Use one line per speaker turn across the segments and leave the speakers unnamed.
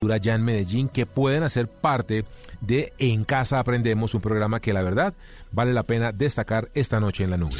ya en Medellín que pueden hacer parte de En Casa Aprendemos, un programa que la verdad vale la pena destacar esta noche en la nube.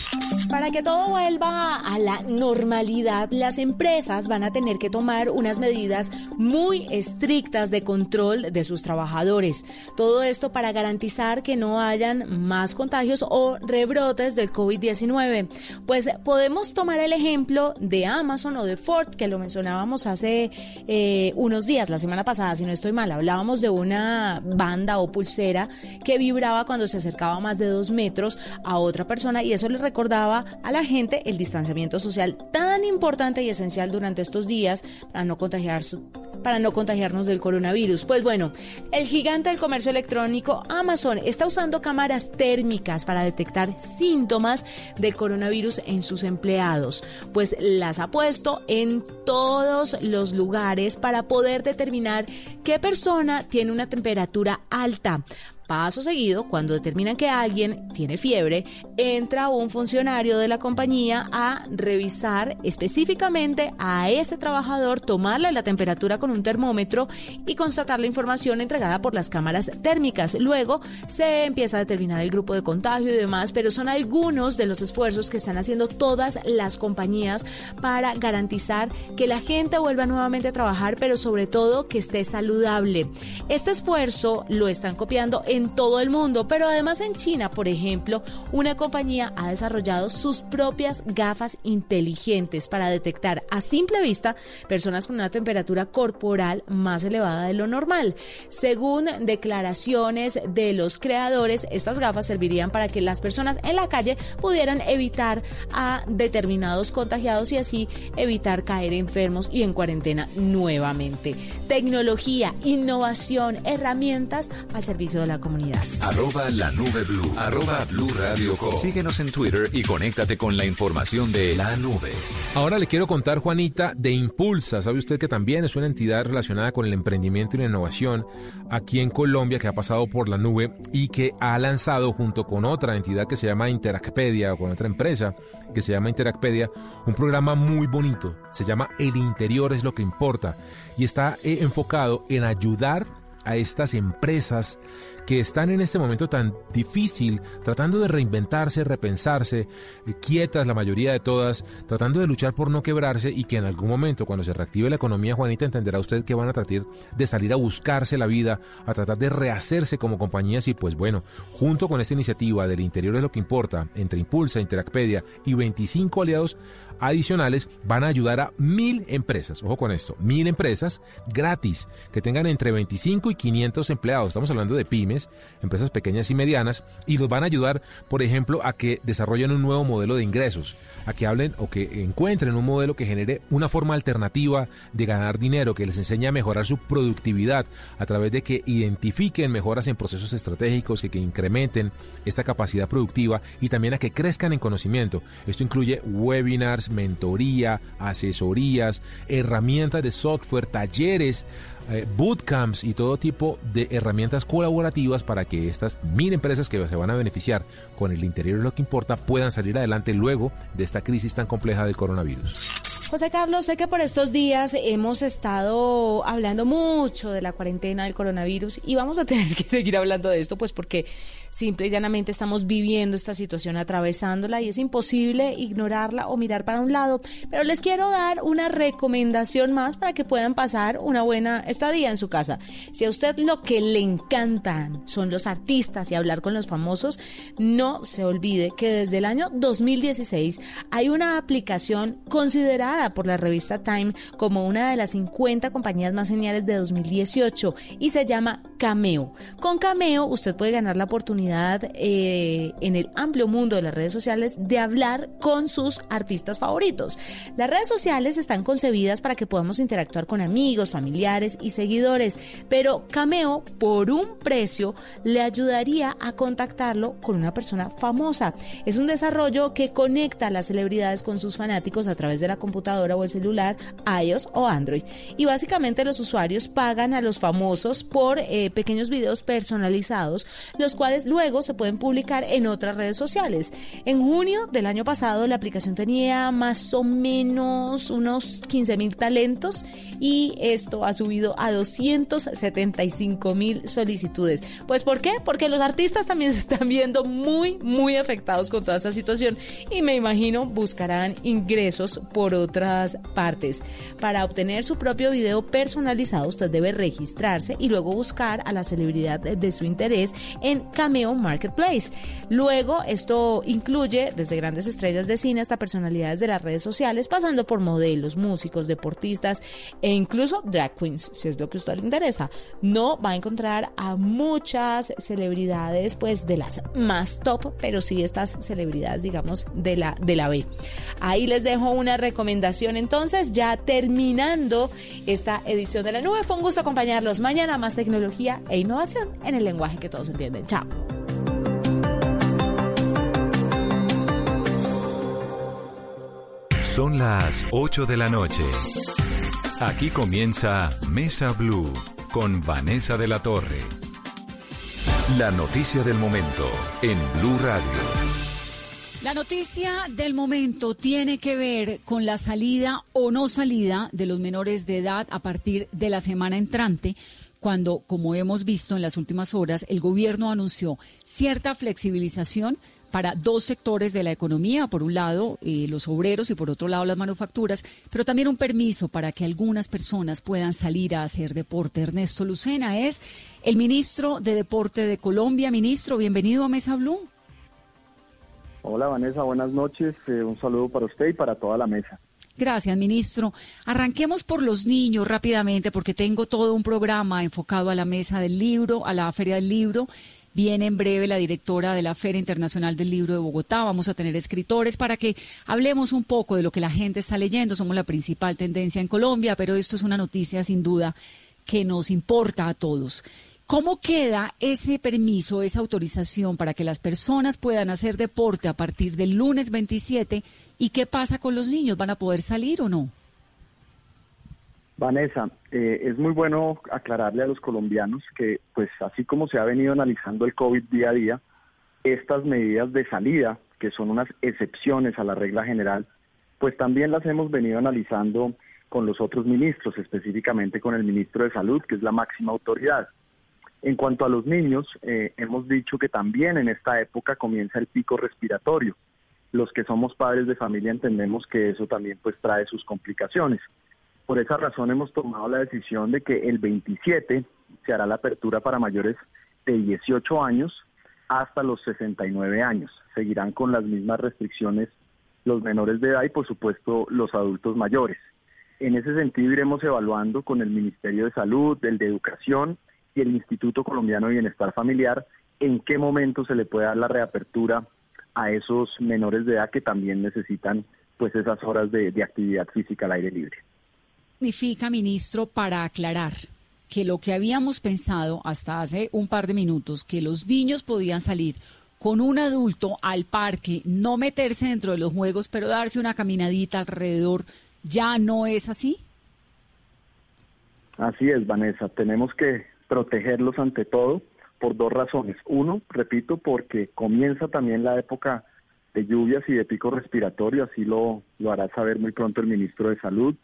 Para que todo vuelva a la normalidad, las empresas van a tener que tomar unas medidas muy estrictas de control de sus trabajadores. Todo esto para garantizar que no hayan más contagios o rebrotes del COVID-19. Pues podemos tomar el ejemplo de Amazon o de Ford, que lo mencionábamos hace eh, unos días, la semana pasada, si no estoy mal. Hablábamos de una banda o pulsera que vibraba cuando se acercaba más de dos metros a otra persona y eso le recordaba a la gente el distanciamiento social tan importante y esencial durante estos días para no contagiarse para no contagiarnos del coronavirus. Pues bueno, el gigante del comercio electrónico Amazon está usando cámaras térmicas para detectar síntomas del coronavirus en sus empleados, pues las ha puesto en todos los lugares para poder determinar qué persona tiene una temperatura alta Paso seguido, cuando determinan que alguien tiene fiebre, entra un funcionario de la compañía a revisar específicamente a ese trabajador, tomarle la temperatura con un termómetro y constatar la información entregada por las cámaras térmicas. Luego se empieza a determinar el grupo de contagio y demás, pero son algunos de los esfuerzos que están haciendo todas las compañías para garantizar que la gente vuelva nuevamente a trabajar, pero sobre todo que esté saludable. Este esfuerzo lo están copiando en en todo el mundo, pero además en China, por ejemplo, una compañía ha desarrollado sus propias gafas inteligentes para detectar a simple vista personas con una temperatura corporal más elevada de lo normal. Según declaraciones de los creadores, estas gafas servirían para que las personas en la calle pudieran evitar a determinados contagiados y así evitar caer enfermos y en cuarentena nuevamente. Tecnología, innovación, herramientas al servicio de la comunidad comunidad.
Arroba la nube blue. Arroba blue radio Síguenos en Twitter y conéctate con la información de la nube.
Ahora le quiero contar, Juanita, de Impulsa. Sabe usted que también es una entidad relacionada con el emprendimiento y la innovación aquí en Colombia que ha pasado por la nube y que ha lanzado junto con otra entidad que se llama Interacpedia o con otra empresa que se llama Interacpedia un programa muy bonito. Se llama El interior es lo que importa y está eh, enfocado en ayudar a estas empresas que están en este momento tan difícil, tratando de reinventarse, repensarse, eh, quietas la mayoría de todas, tratando de luchar por no quebrarse y que en algún momento, cuando se reactive la economía, Juanita, entenderá usted que van a tratar de salir a buscarse la vida, a tratar de rehacerse como compañías y pues bueno, junto con esta iniciativa del interior es lo que importa, entre Impulsa, Interacpedia y 25 aliados, adicionales van a ayudar a mil empresas, ojo con esto, mil empresas gratis que tengan entre 25 y 500 empleados, estamos hablando de pymes, empresas pequeñas y medianas, y los van a ayudar, por ejemplo, a que desarrollen un nuevo modelo de ingresos, a que hablen o que encuentren un modelo que genere una forma alternativa de ganar dinero, que les enseñe a mejorar su productividad a través de que identifiquen mejoras en procesos estratégicos, que, que incrementen esta capacidad productiva y también a que crezcan en conocimiento. Esto incluye webinars, mentoría, asesorías, herramientas de software, talleres, eh, bootcamps y todo tipo de herramientas colaborativas para que estas mil empresas que se van a beneficiar con el interior de lo que importa puedan salir adelante luego de esta crisis tan compleja del coronavirus.
José Carlos, sé que por estos días hemos estado hablando mucho de la cuarentena del coronavirus y vamos a tener que seguir hablando de esto, pues porque simple y llanamente estamos viviendo esta situación, atravesándola y es imposible ignorarla o mirar para un lado. Pero les quiero dar una recomendación más para que puedan pasar una buena estadía en su casa. Si a usted lo que le encantan son los artistas y hablar con los famosos, no se olvide que desde el año 2016 hay una aplicación considerada por la revista Time como una de las 50 compañías más geniales de 2018 y se llama Cameo. Con Cameo usted puede ganar la oportunidad eh, en el amplio mundo de las redes sociales de hablar con sus artistas favoritos. Las redes sociales están concebidas para que podamos interactuar con amigos, familiares y seguidores, pero Cameo por un precio le ayudaría a contactarlo con una persona famosa. Es un desarrollo que conecta a las celebridades con sus fanáticos a través de la computadora o el celular, iOS o Android. Y básicamente los usuarios pagan a los famosos por eh, pequeños videos personalizados, los cuales luego se pueden publicar en otras redes sociales. En junio del año pasado la aplicación tenía más o menos unos 15 mil talentos y esto ha subido a 275 mil solicitudes. Pues ¿por qué? Porque los artistas también se están viendo muy, muy afectados con toda esta situación y me imagino buscarán ingresos por partes. Para obtener su propio video personalizado, usted debe registrarse y luego buscar a la celebridad de su interés en Cameo Marketplace. Luego, esto incluye desde grandes estrellas de cine hasta personalidades de las redes sociales, pasando por modelos, músicos, deportistas e incluso drag queens, si es lo que a usted le interesa. No va a encontrar a muchas celebridades, pues de las más top, pero sí estas celebridades, digamos, de la, de la B. Ahí les dejo una recomendación entonces, ya terminando esta edición de la nube. Fue un gusto acompañarlos mañana, más tecnología e innovación en el lenguaje que todos entienden. Chao.
Son las 8 de la noche. Aquí comienza Mesa Blue con Vanessa de la Torre. La noticia del momento en Blue Radio.
La noticia del momento tiene que ver con la salida o no salida de los menores de edad a partir de la semana entrante, cuando, como hemos visto en las últimas horas, el gobierno anunció cierta flexibilización para dos sectores de la economía, por un lado eh, los obreros y por otro lado las manufacturas, pero también un permiso para que algunas personas puedan salir a hacer deporte. Ernesto Lucena es el ministro de Deporte de Colombia. Ministro, bienvenido a Mesa Blue.
Hola Vanessa, buenas noches. Eh, un saludo para usted y para toda la mesa.
Gracias, ministro. Arranquemos por los niños rápidamente, porque tengo todo un programa enfocado a la mesa del libro, a la feria del libro Viene en breve la directora de la Feria Internacional del Libro de Bogotá. Vamos a tener escritores para que hablemos un poco de lo que la gente está leyendo. Somos la principal tendencia en Colombia, pero esto es una noticia sin duda que nos importa a todos. ¿Cómo queda ese permiso, esa autorización para que las personas puedan hacer deporte a partir del lunes 27? ¿Y qué pasa con los niños? ¿Van a poder salir o no?
Vanessa, eh, es muy bueno aclararle a los colombianos que, pues así como se ha venido analizando el COVID día a día, estas medidas de salida, que son unas excepciones a la regla general, pues también las hemos venido analizando con los otros ministros, específicamente con el ministro de Salud, que es la máxima autoridad. En cuanto a los niños, eh, hemos dicho que también en esta época comienza el pico respiratorio. Los que somos padres de familia entendemos que eso también pues trae sus complicaciones. Por esa razón hemos tomado la decisión de que el 27 se hará la apertura para mayores de 18 años hasta los 69 años. Seguirán con las mismas restricciones los menores de edad y por supuesto los adultos mayores. En ese sentido iremos evaluando con el Ministerio de Salud, el de Educación y el Instituto Colombiano de Bienestar Familiar en qué momento se le puede dar la reapertura a esos menores de edad que también necesitan pues esas horas de, de actividad física al aire libre
significa, ministro, para aclarar que lo que habíamos pensado hasta hace un par de minutos, que los niños podían salir con un adulto al parque, no meterse dentro de los juegos, pero darse una caminadita alrededor, ¿ya no es así?
Así es, Vanessa. Tenemos que protegerlos ante todo por dos razones. Uno, repito, porque comienza también la época de lluvias y de pico respiratorio, así lo, lo hará saber muy pronto el ministro de Salud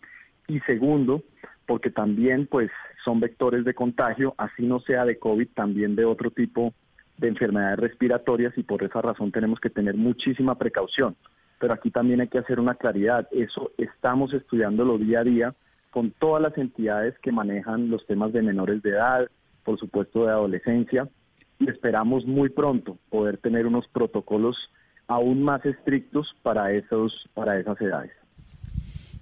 y segundo, porque también pues son vectores de contagio, así no sea de COVID, también de otro tipo de enfermedades respiratorias y por esa razón tenemos que tener muchísima precaución. Pero aquí también hay que hacer una claridad, eso estamos estudiándolo día a día con todas las entidades que manejan los temas de menores de edad, por supuesto de adolescencia, y esperamos muy pronto poder tener unos protocolos aún más estrictos para esos para esas edades.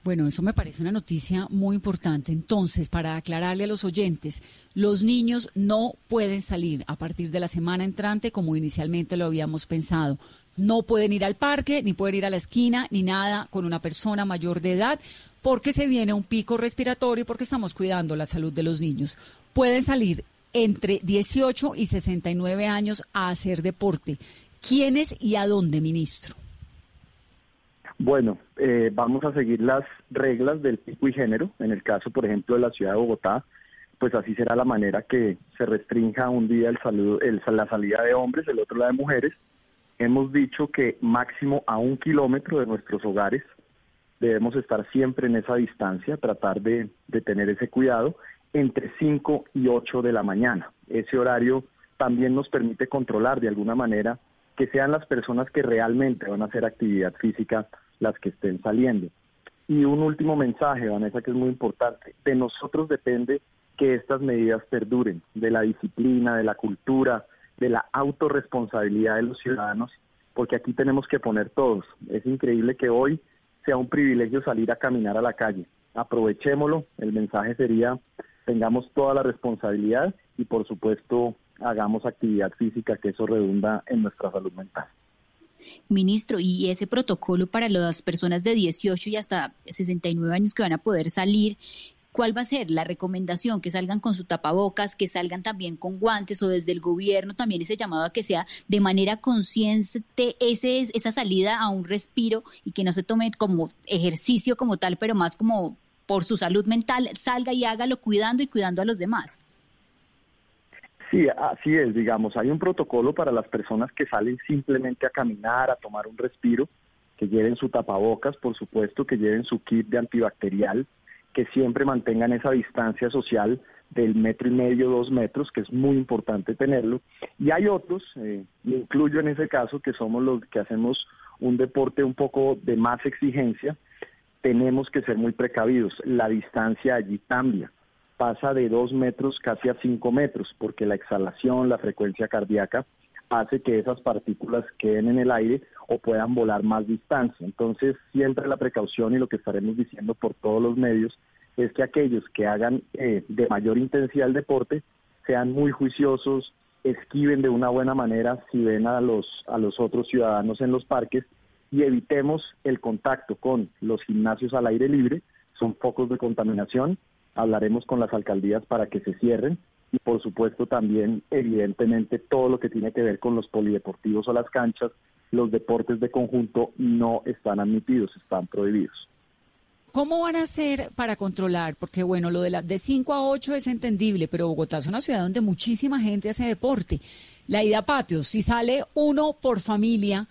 Bueno, eso me parece una noticia muy importante. Entonces, para aclararle a los oyentes, los niños no pueden salir a partir de la semana entrante como inicialmente lo habíamos pensado. No pueden ir al parque, ni pueden ir a la esquina, ni nada con una persona mayor de edad, porque se viene un pico respiratorio porque estamos cuidando la salud de los niños. Pueden salir entre 18 y 69 años a hacer deporte. ¿Quiénes y a dónde, ministro?
Bueno, eh, vamos a seguir las reglas del pico y género. En el caso, por ejemplo, de la ciudad de Bogotá, pues así será la manera que se restrinja un día el el, la salida de hombres, el otro la de mujeres. Hemos dicho que máximo a un kilómetro de nuestros hogares debemos estar siempre en esa distancia, tratar de, tener ese cuidado entre 5 y 8 de la mañana. Ese horario también nos permite controlar de alguna manera que sean las personas que realmente van a hacer actividad física las que estén saliendo. Y un último mensaje, Vanessa, que es muy importante. De nosotros depende que estas medidas perduren, de la disciplina, de la cultura, de la autorresponsabilidad de los ciudadanos, porque aquí tenemos que poner todos. Es increíble que hoy sea un privilegio salir a caminar a la calle. Aprovechémoslo, el mensaje sería, tengamos toda la responsabilidad y por supuesto hagamos actividad física, que eso redunda en nuestra salud mental.
Ministro, y ese protocolo para las personas de 18 y hasta 69 años que van a poder salir, ¿cuál va a ser la recomendación? Que salgan con su tapabocas, que salgan también con guantes o desde el gobierno también ese llamado a que sea de manera consciente ese, esa salida a un respiro y que no se tome como ejercicio como tal, pero más como por su salud mental, salga y hágalo cuidando y cuidando a los demás.
Sí, así es, digamos, hay un protocolo para las personas que salen simplemente a caminar, a tomar un respiro, que lleven su tapabocas, por supuesto, que lleven su kit de antibacterial, que siempre mantengan esa distancia social del metro y medio, dos metros, que es muy importante tenerlo. Y hay otros, eh, incluyo en ese caso, que somos los que hacemos un deporte un poco de más exigencia, tenemos que ser muy precavidos. La distancia allí cambia pasa de dos metros casi a cinco metros, porque la exhalación, la frecuencia cardíaca, hace que esas partículas queden en el aire o puedan volar más distancia. Entonces, siempre la precaución y lo que estaremos diciendo por todos los medios es que aquellos que hagan eh, de mayor intensidad el deporte sean muy juiciosos, esquiven de una buena manera si ven a los, a los otros ciudadanos en los parques y evitemos el contacto con los gimnasios al aire libre, son focos de contaminación hablaremos con las alcaldías para que se cierren y por supuesto también evidentemente todo lo que tiene que ver con los polideportivos o las canchas, los deportes de conjunto no están admitidos, están prohibidos.
¿Cómo van a hacer para controlar? Porque bueno, lo de las de 5 a 8 es entendible, pero Bogotá es una ciudad donde muchísima gente hace deporte. La ida a patios, si sale uno por familia,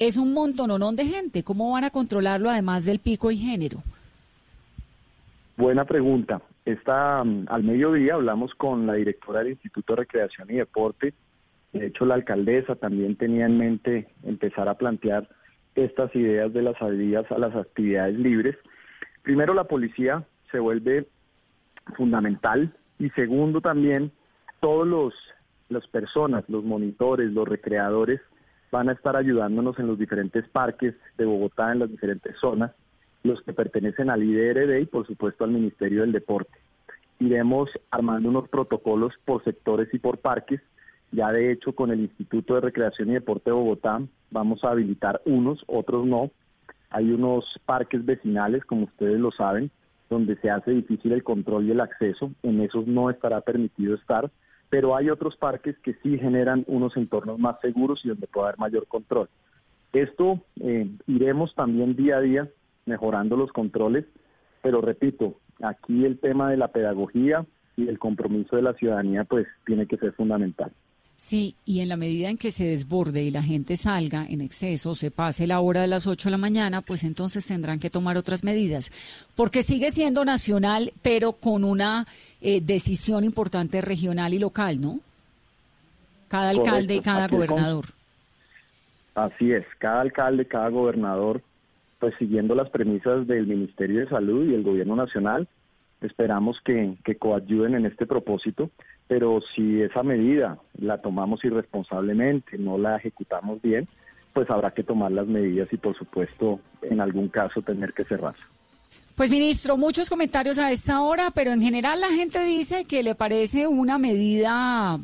es un montononón de gente. ¿Cómo van a controlarlo además del pico y género?
Buena pregunta. Esta, mm, al mediodía hablamos con la directora del Instituto de Recreación y Deporte. De hecho, la alcaldesa también tenía en mente empezar a plantear estas ideas de las salidas a las actividades libres. Primero, la policía se vuelve fundamental y segundo también todos los las personas, los monitores, los recreadores van a estar ayudándonos en los diferentes parques de Bogotá, en las diferentes zonas los que pertenecen al IDRD y por supuesto al Ministerio del Deporte. Iremos armando unos protocolos por sectores y por parques. Ya de hecho con el Instituto de Recreación y Deporte de Bogotá vamos a habilitar unos, otros no. Hay unos parques vecinales, como ustedes lo saben, donde se hace difícil el control y el acceso. En esos no estará permitido estar, pero hay otros parques que sí generan unos entornos más seguros y donde puede haber mayor control. Esto eh, iremos también día a día mejorando los controles, pero repito, aquí el tema de la pedagogía y el compromiso de la ciudadanía pues tiene que ser fundamental.
Sí, y en la medida en que se desborde y la gente salga en exceso, se pase la hora de las 8 de la mañana, pues entonces tendrán que tomar otras medidas, porque sigue siendo nacional, pero con una eh, decisión importante regional y local, ¿no? Cada alcalde y cada gobernador.
Así es, cada alcalde, cada gobernador pues siguiendo las premisas del Ministerio de Salud y el Gobierno Nacional, esperamos que, que coadyuden en este propósito, pero si esa medida la tomamos irresponsablemente, no la ejecutamos bien, pues habrá que tomar las medidas y por supuesto en algún caso tener que cerrarse.
Pues ministro, muchos comentarios a esta hora, pero en general la gente dice que le parece una medida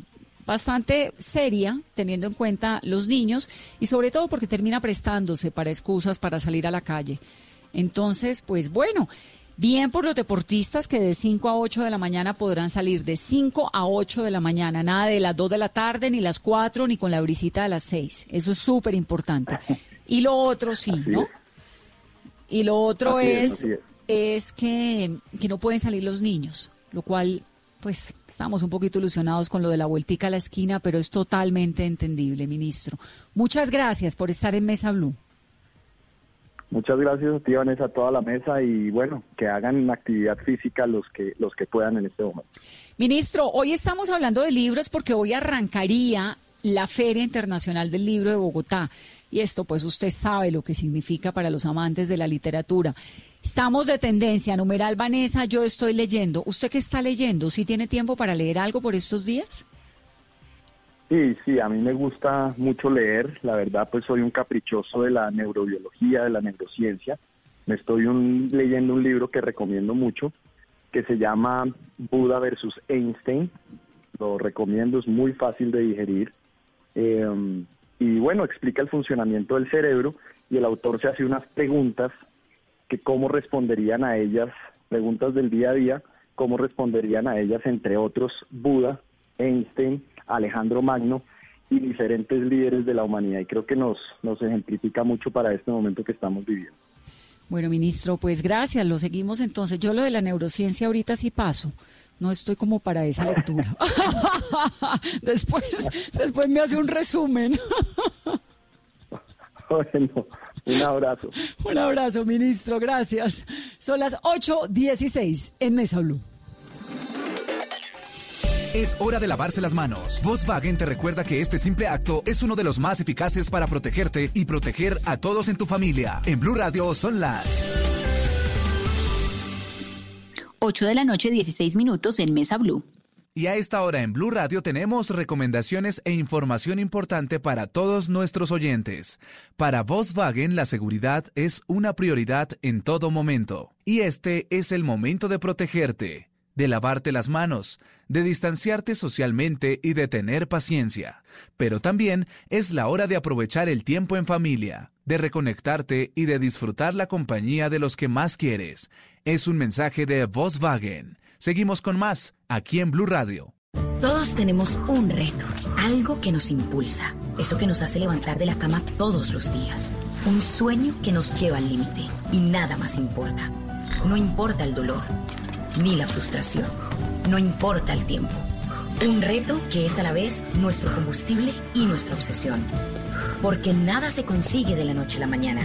bastante seria, teniendo en cuenta los niños y sobre todo porque termina prestándose para excusas para salir a la calle. Entonces, pues bueno, bien por los deportistas que de 5 a 8 de la mañana podrán salir de 5 a 8 de la mañana, nada de las 2 de la tarde, ni las 4, ni con la brisita de las 6. Eso es súper importante. Y lo otro sí, ¿no? Y lo otro es, es, que, que no pueden salir los niños, lo cual pues estamos un poquito ilusionados con lo de la vueltica a la esquina, pero es totalmente entendible, ministro. Muchas gracias por estar en Mesa Blue.
Muchas gracias a ti, Vanessa, a toda la mesa y bueno, que hagan actividad física los que, los que puedan en este momento.
Ministro, hoy estamos hablando de libros porque hoy arrancaría la Feria Internacional del Libro de Bogotá. Y esto, pues usted sabe lo que significa para los amantes de la literatura. Estamos de tendencia, numeral Vanessa, yo estoy leyendo. ¿Usted qué está leyendo? ¿Sí tiene tiempo para leer algo por estos días?
Sí, sí, a mí me gusta mucho leer. La verdad, pues soy un caprichoso de la neurobiología, de la neurociencia. Me estoy leyendo un libro que recomiendo mucho, que se llama Buda versus Einstein. Lo recomiendo, es muy fácil de digerir. Em, y bueno, explica el funcionamiento del cerebro y el autor se hace unas preguntas que cómo responderían a ellas, preguntas del día a día, cómo responderían a ellas, entre otros, Buda, Einstein, Alejandro Magno y diferentes líderes de la humanidad. Y creo que nos, nos ejemplifica mucho para este momento que estamos viviendo.
Bueno, ministro, pues gracias. Lo seguimos entonces. Yo lo de la neurociencia ahorita sí paso. No estoy como para esa lectura. después, después me hace un resumen.
bueno, un abrazo.
Un abrazo, ministro. Gracias. Son las 8.16 en Mesa Blue.
Es hora de lavarse las manos. Volkswagen te recuerda que este simple acto es uno de los más eficaces para protegerte y proteger a todos en tu familia. En Blue Radio son las
8 de la noche, 16 minutos en Mesa Blue.
Y a esta hora en Blue Radio tenemos recomendaciones e información importante para todos nuestros oyentes. Para Volkswagen la seguridad es una prioridad en todo momento. Y este es el momento de protegerte de lavarte las manos, de distanciarte socialmente y de tener paciencia. Pero también es la hora de aprovechar el tiempo en familia, de reconectarte y de disfrutar la compañía de los que más quieres. Es un mensaje de Volkswagen. Seguimos con más aquí en Blue Radio.
Todos tenemos un reto, algo que nos impulsa, eso que nos hace levantar de la cama todos los días, un sueño que nos lleva al límite y nada más importa. No importa el dolor ni la frustración. No importa el tiempo. Un reto que es a la vez nuestro combustible y nuestra obsesión. Porque nada se consigue de la noche a la mañana.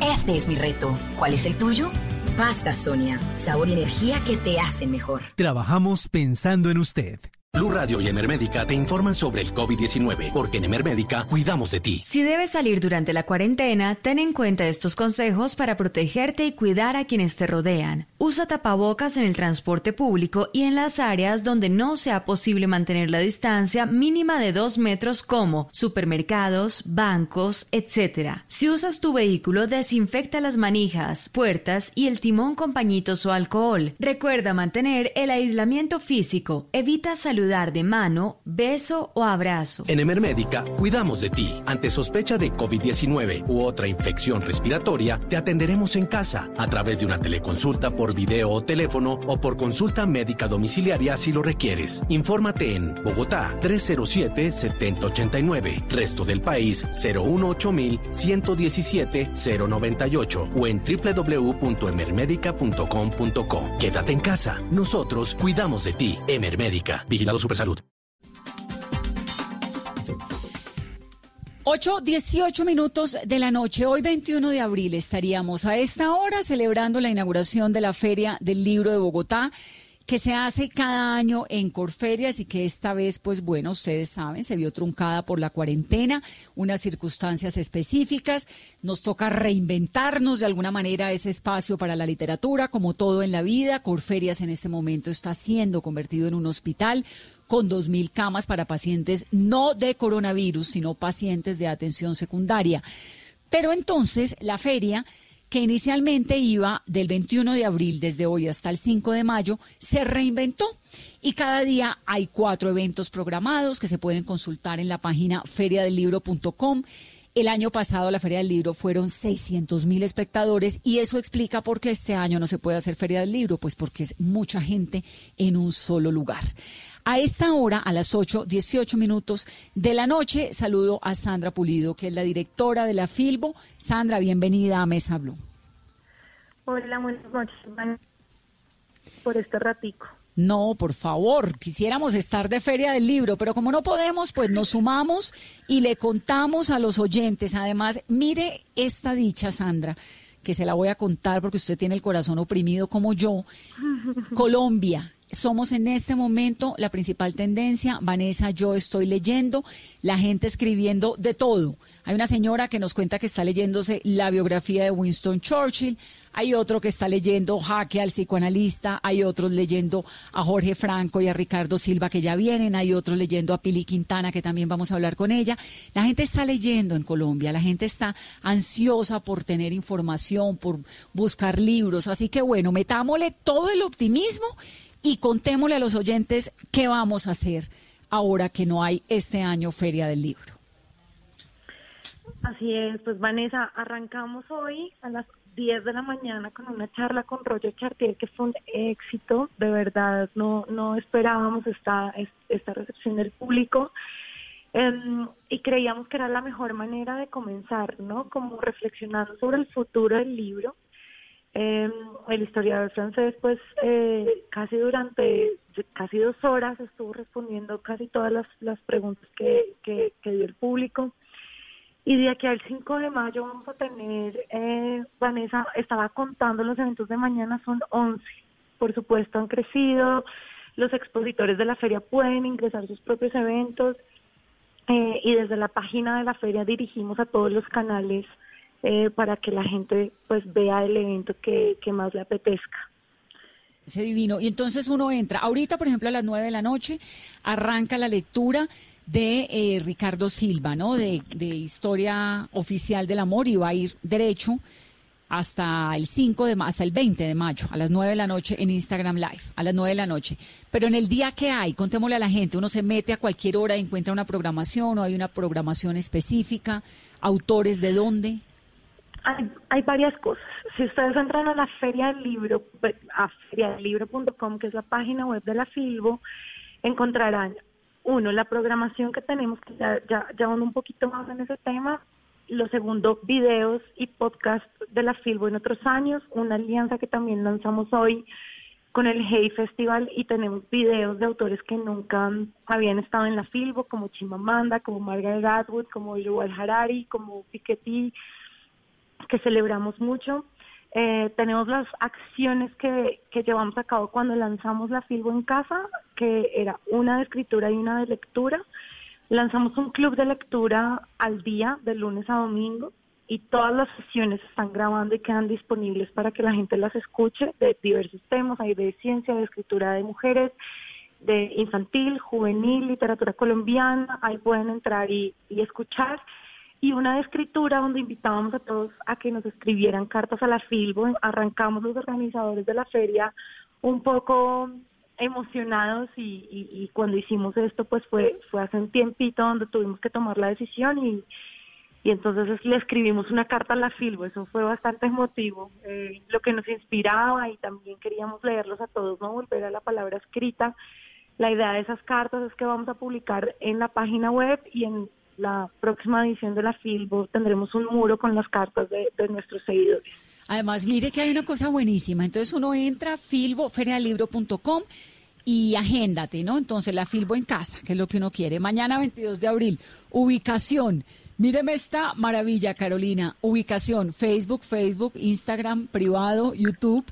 Este es mi reto. ¿Cuál es el tuyo? Pasta Sonia. Sabor y energía que te hacen mejor.
Trabajamos pensando en usted.
Blue Radio y Emermédica te informan sobre el COVID-19, porque en Emermédica cuidamos de ti.
Si debes salir durante la cuarentena, ten en cuenta estos consejos para protegerte y cuidar a quienes te rodean. Usa tapabocas en el transporte público y en las áreas donde no sea posible mantener la distancia mínima de dos metros como supermercados, bancos, etc. Si usas tu vehículo, desinfecta las manijas, puertas y el timón con pañitos o alcohol. Recuerda mantener el aislamiento físico. Evita salud saludar de mano, beso o abrazo.
En Emermédica cuidamos de ti. Ante sospecha de COVID-19 u otra infección respiratoria, te atenderemos en casa a través de una teleconsulta por video o teléfono o por consulta médica domiciliaria si lo requieres. Infórmate en Bogotá 307-7089, resto del país 018-117-098 o en www.emermedica.com.co. Quédate en casa. Nosotros cuidamos de ti. Emermédica. Vigilado Supersalud.
8, 18 minutos de la noche. Hoy 21 de abril estaríamos a esta hora celebrando la inauguración de la Feria del Libro de Bogotá que se hace cada año en Corferias y que esta vez, pues bueno, ustedes saben, se vio truncada por la cuarentena, unas circunstancias específicas. Nos toca reinventarnos de alguna manera ese espacio para la literatura, como todo en la vida. Corferias en este momento está siendo convertido en un hospital con 2.000 camas para pacientes no de coronavirus, sino pacientes de atención secundaria. Pero entonces la feria que inicialmente iba del 21 de abril desde hoy hasta el 5 de mayo, se reinventó y cada día hay cuatro eventos programados que se pueden consultar en la página feriadelibro.com. El año pasado la Feria del Libro fueron 600 mil espectadores y eso explica por qué este año no se puede hacer Feria del Libro, pues porque es mucha gente en un solo lugar. A esta hora, a las 8, 18 minutos de la noche, saludo a Sandra Pulido, que es la directora de la Filbo. Sandra, bienvenida a Mesa Blue.
Hola, buenas noches. Por este ratico.
No, por favor, quisiéramos estar de Feria del Libro, pero como no podemos, pues nos sumamos y le contamos a los oyentes. Además, mire esta dicha, Sandra, que se la voy a contar porque usted tiene el corazón oprimido como yo. Colombia somos en este momento la principal tendencia. Vanessa, yo estoy leyendo, la gente escribiendo de todo. Hay una señora que nos cuenta que está leyéndose la biografía de Winston Churchill, hay otro que está leyendo Jaque al psicoanalista, hay otros leyendo a Jorge Franco y a Ricardo Silva que ya vienen, hay otros leyendo a Pili Quintana que también vamos a hablar con ella. La gente está leyendo en Colombia, la gente está ansiosa por tener información, por buscar libros, así que bueno, metámosle todo el optimismo y contémosle a los oyentes qué vamos a hacer ahora que no hay este año Feria del Libro.
Así es, pues Vanessa, arrancamos hoy a las 10 de la mañana con una charla con Roger Chartier que fue un éxito, de verdad, no, no esperábamos esta, esta recepción del público. Em, y creíamos que era la mejor manera de comenzar, ¿no? Como reflexionando sobre el futuro del libro eh, el historiador francés, pues eh, casi durante casi dos horas estuvo respondiendo casi todas las, las preguntas que, que, dio el público. Y de aquí al 5 de mayo vamos a tener, eh, Vanessa estaba contando los eventos de mañana, son 11. Por supuesto, han crecido. Los expositores de la feria pueden ingresar sus propios eventos. Eh, y desde la página de la feria dirigimos a todos los canales eh, para que la gente pues vea el evento que, más le apetezca.
Ese divino. Y entonces uno entra. Ahorita, por ejemplo, a las nueve de la noche arranca la lectura de eh, Ricardo Silva, ¿no? De, de, Historia Oficial del Amor y va a ir derecho hasta el 5 de hasta el 20 de mayo, a las 9 de la noche en Instagram Live, a las 9 de la noche. Pero en el día que hay, contémosle a la gente, uno se mete a cualquier hora encuentra una programación o hay una programación específica, autores de dónde.
Hay, varias cosas. Si ustedes entran a la Feria del Libro, pues, a feriadelibro.com, que es la página web de la Filbo, encontrarán, uno, la programación que tenemos, que ya, ya, ya un poquito más en ese tema. Lo segundo, videos y podcast de la Filbo en otros años. Una alianza que también lanzamos hoy con el Hey Festival y tenemos videos de autores que nunca habían estado en la Filbo, como Chimamanda, como Margaret Atwood, como Yuval Harari, como Piketty, que celebramos mucho. Eh, tenemos las acciones que, que llevamos a cabo cuando lanzamos la Filbo en casa, que era una de escritura y una de lectura. Lanzamos un club de lectura al día, de lunes a domingo, y todas las sesiones se están grabando y quedan disponibles para que la gente las escuche de diversos temas. Hay de ciencia, de escritura de mujeres, de infantil, juvenil, literatura colombiana. Ahí pueden entrar y escuchar y una de escritura donde invitábamos a todos a que nos escribieran cartas a la Filbo. Arrancamos los organizadores de la feria un poco emocionados y, cuando hicimos esto pues fue fue hace un tiempito donde tuvimos que tomar la decisión y, y entonces le escribimos una carta a la Filbo, eso fue bastante emotivo, eh, lo que nos inspiraba y también queríamos leerlos a todos, no volver a la palabra escrita. La idea de esas cartas es que vamos a publicar en la página web y en la próxima edición de la Filbo tendremos un muro con las cartas de, nuestros seguidores.
Además, mire que hay una cosa buenísima. Entonces uno entra a filbo, ferialibro.com y agéndate, ¿no? Entonces la Filbo en casa, que es lo que uno quiere. Mañana 22 de abril, ubicación. Míreme esta maravilla, Carolina. Ubicación, Facebook, Facebook, Instagram, privado, YouTube.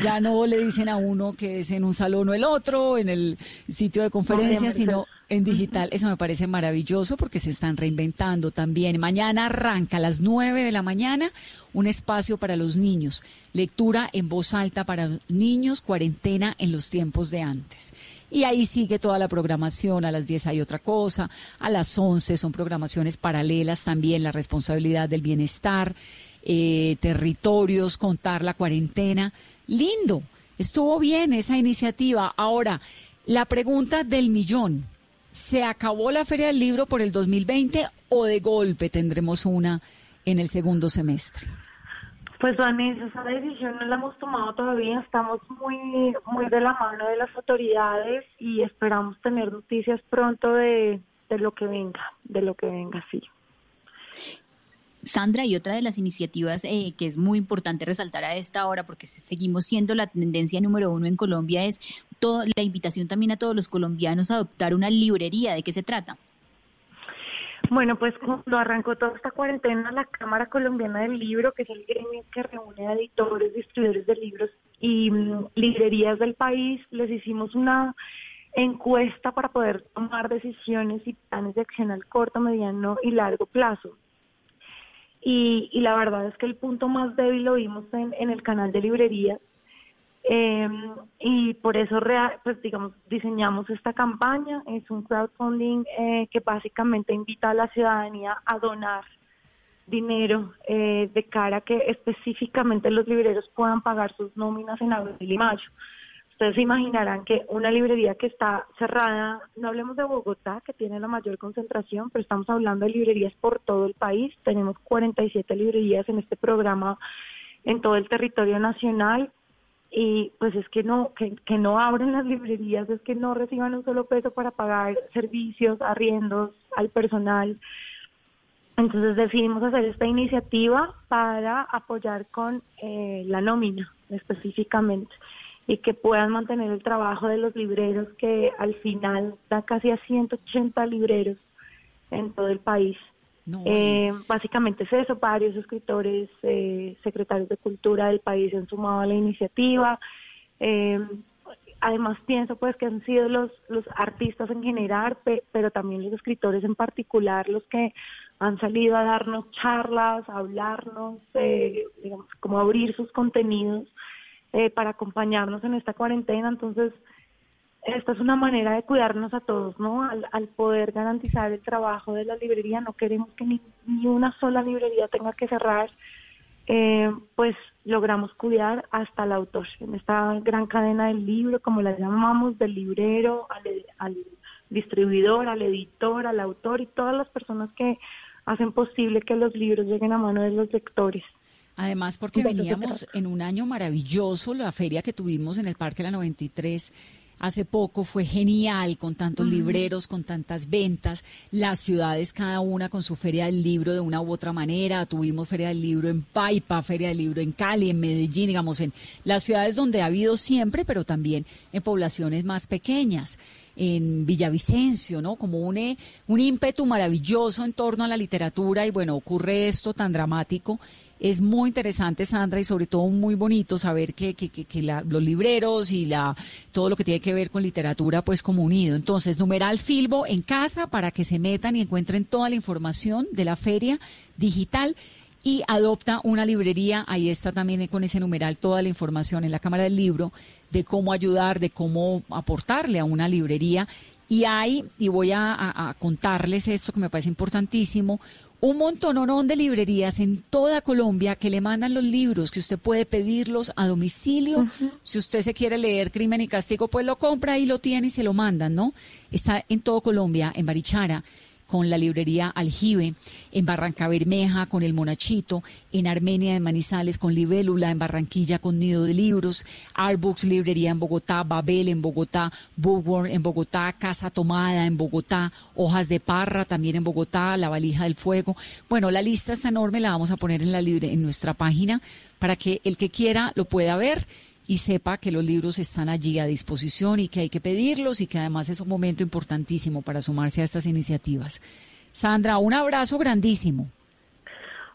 Ya no le dicen a uno que es en un salón o el otro, en el sitio de conferencia, sino en digital. Eso me parece maravilloso porque se están reinventando también. Mañana arranca a las 9 de la mañana un espacio para los niños. Lectura en voz alta para niños, cuarentena en los tiempos de antes. Y ahí sigue toda la programación. A las 10 hay otra cosa. A las 11 son programaciones paralelas también. La responsabilidad del bienestar, eh, territorios, contar la cuarentena. Lindo. Estuvo bien esa iniciativa. Ahora, la pregunta del millón. ¿Se acabó la Feria del Libro por el 2020 o de golpe tendremos una en el segundo semestre?
Pues Vanessa, esa decisión no la hemos tomado todavía, estamos muy, muy de la mano de las autoridades y esperamos tener noticias pronto de, de lo que venga, de lo que venga, sí.
Sandra, y otra de las iniciativas eh, que es muy importante resaltar a esta hora, porque seguimos siendo la tendencia número uno en Colombia, es todo, la invitación también a todos los colombianos a adoptar una librería. ¿De qué se trata?
Bueno, pues cuando arrancó toda esta cuarentena, la Cámara Colombiana del Libro, que es el gremio que reúne a editores, distribuidores de libros y mm, librerías del país, les hicimos una encuesta para poder tomar decisiones y planes de acción al corto, mediano y largo plazo. Y, la verdad es que el punto más débil lo vimos en, en el canal de librerías, eh, y por eso, pues digamos, diseñamos esta campaña. Es un crowdfunding eh, que básicamente invita a la ciudadanía a donar dinero eh, de cara a que específicamente los libreros puedan pagar sus nóminas en abril y mayo. Ustedes se imaginarán que una librería que está cerrada, no hablemos de Bogotá, que tiene la mayor concentración, pero estamos hablando de librerías por todo el país. Tenemos 47 librerías en este programa en todo el territorio nacional y pues es que no que, que no abren las librerías, es que no reciban un solo peso para pagar servicios, arriendos al personal. Entonces decidimos hacer esta iniciativa para apoyar con eh, la nómina específicamente y que puedan mantener el trabajo de los libreros que al final da casi a 180 libreros en todo el país. Eh, básicamente es eso, varios escritores, eh, secretarios de cultura del país han sumado a la iniciativa. Eh, además pienso pues que han sido los, los artistas en general, pero también los escritores en particular los que han salido a darnos charlas, a hablarnos, digamos, como abrir sus contenidos para acompañarnos en esta cuarentena. Entonces, esta es una manera de cuidarnos a todos, ¿no? Al, poder garantizar el trabajo de la librería, no queremos que ni, una sola librería tenga que cerrar, eh, pues logramos cuidar hasta el autor, en esta gran cadena del libro, como la llamamos, del librero, al, al distribuidor, al editor, al autor y todas las personas que hacen posible que los libros lleguen a mano de los lectores.
Además, porque veníamos en un año maravilloso, la feria que tuvimos en el Parque La 93 hace poco fue genial con tantos libreros, con tantas ventas, las ciudades cada una con su feria del libro de una u otra manera, tuvimos feria del libro en Paipa, feria del libro en Cali, en Medellín, digamos, en las ciudades donde ha habido siempre, pero también en poblaciones más pequeñas. En Villavicencio, ¿no? Como un, un ímpetu maravilloso en torno a la literatura y bueno, ocurre esto tan dramático es muy interesante, Sandra, y sobre todo muy bonito saber que, que, que, los libreros y la, todo lo que tiene que ver con literatura, pues como unido. Entonces, numeral Filbo en casa para que se metan y encuentren toda la información de la feria digital y adopta una librería. Ahí está también con ese numeral toda la información en la Cámara del Libro de cómo ayudar, de cómo aportarle a una librería. Y hay, y voy a, a contarles esto que me parece importantísimo, un montón de librerías en toda Colombia que le mandan los libros, que usted puede pedirlos a domicilio. Si usted se quiere leer Crimen y Castigo, pues lo compra y lo tiene y se lo mandan, ¿no? Está en todo Colombia, en Barichara con la librería Aljibe, en Barranca Bermeja con El Monachito, en Armenia de Manizales con Libélula, en Barranquilla con Nido de Libros, Artbooks Librería en Bogotá, Babel en Bogotá, Bookworm en Bogotá, Casa Tomada en Bogotá, Hojas de Parra también en Bogotá, La Valija del Fuego. Bueno, la lista está enorme, la vamos a poner en, la libre, en nuestra página para que el que quiera lo pueda ver y sepa que los libros están allí a disposición y que hay que pedirlos y que además es un momento importantísimo para sumarse a estas iniciativas. Sandra, un abrazo grandísimo.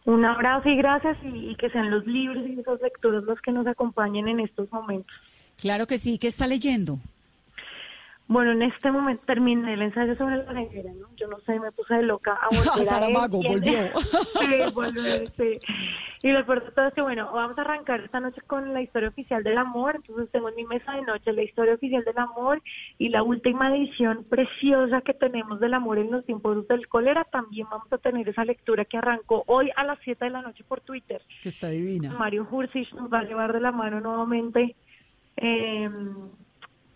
Un abrazo y gracias y, que sean los libros y esas lecturas los que nos acompañen en estos momentos.
Claro que sí, ¿qué está leyendo?
Bueno, en este momento terminé el ensayo sobre la negra, ¿no? Yo no sé, me puse de loca a volver a
volvió.
sí, volver, sí. Y lo peor de todo es que, bueno, vamos a arrancar esta noche con la historia oficial del amor. Entonces tengo en mi mesa de noche la historia oficial del amor y la última edición preciosa que tenemos del amor en los tiempos del cólera. También vamos a tener esa lectura que arrancó hoy a las 7 de la noche por Twitter.
Que está divina.
Mario Hursich nos va a llevar de la mano nuevamente. Eh,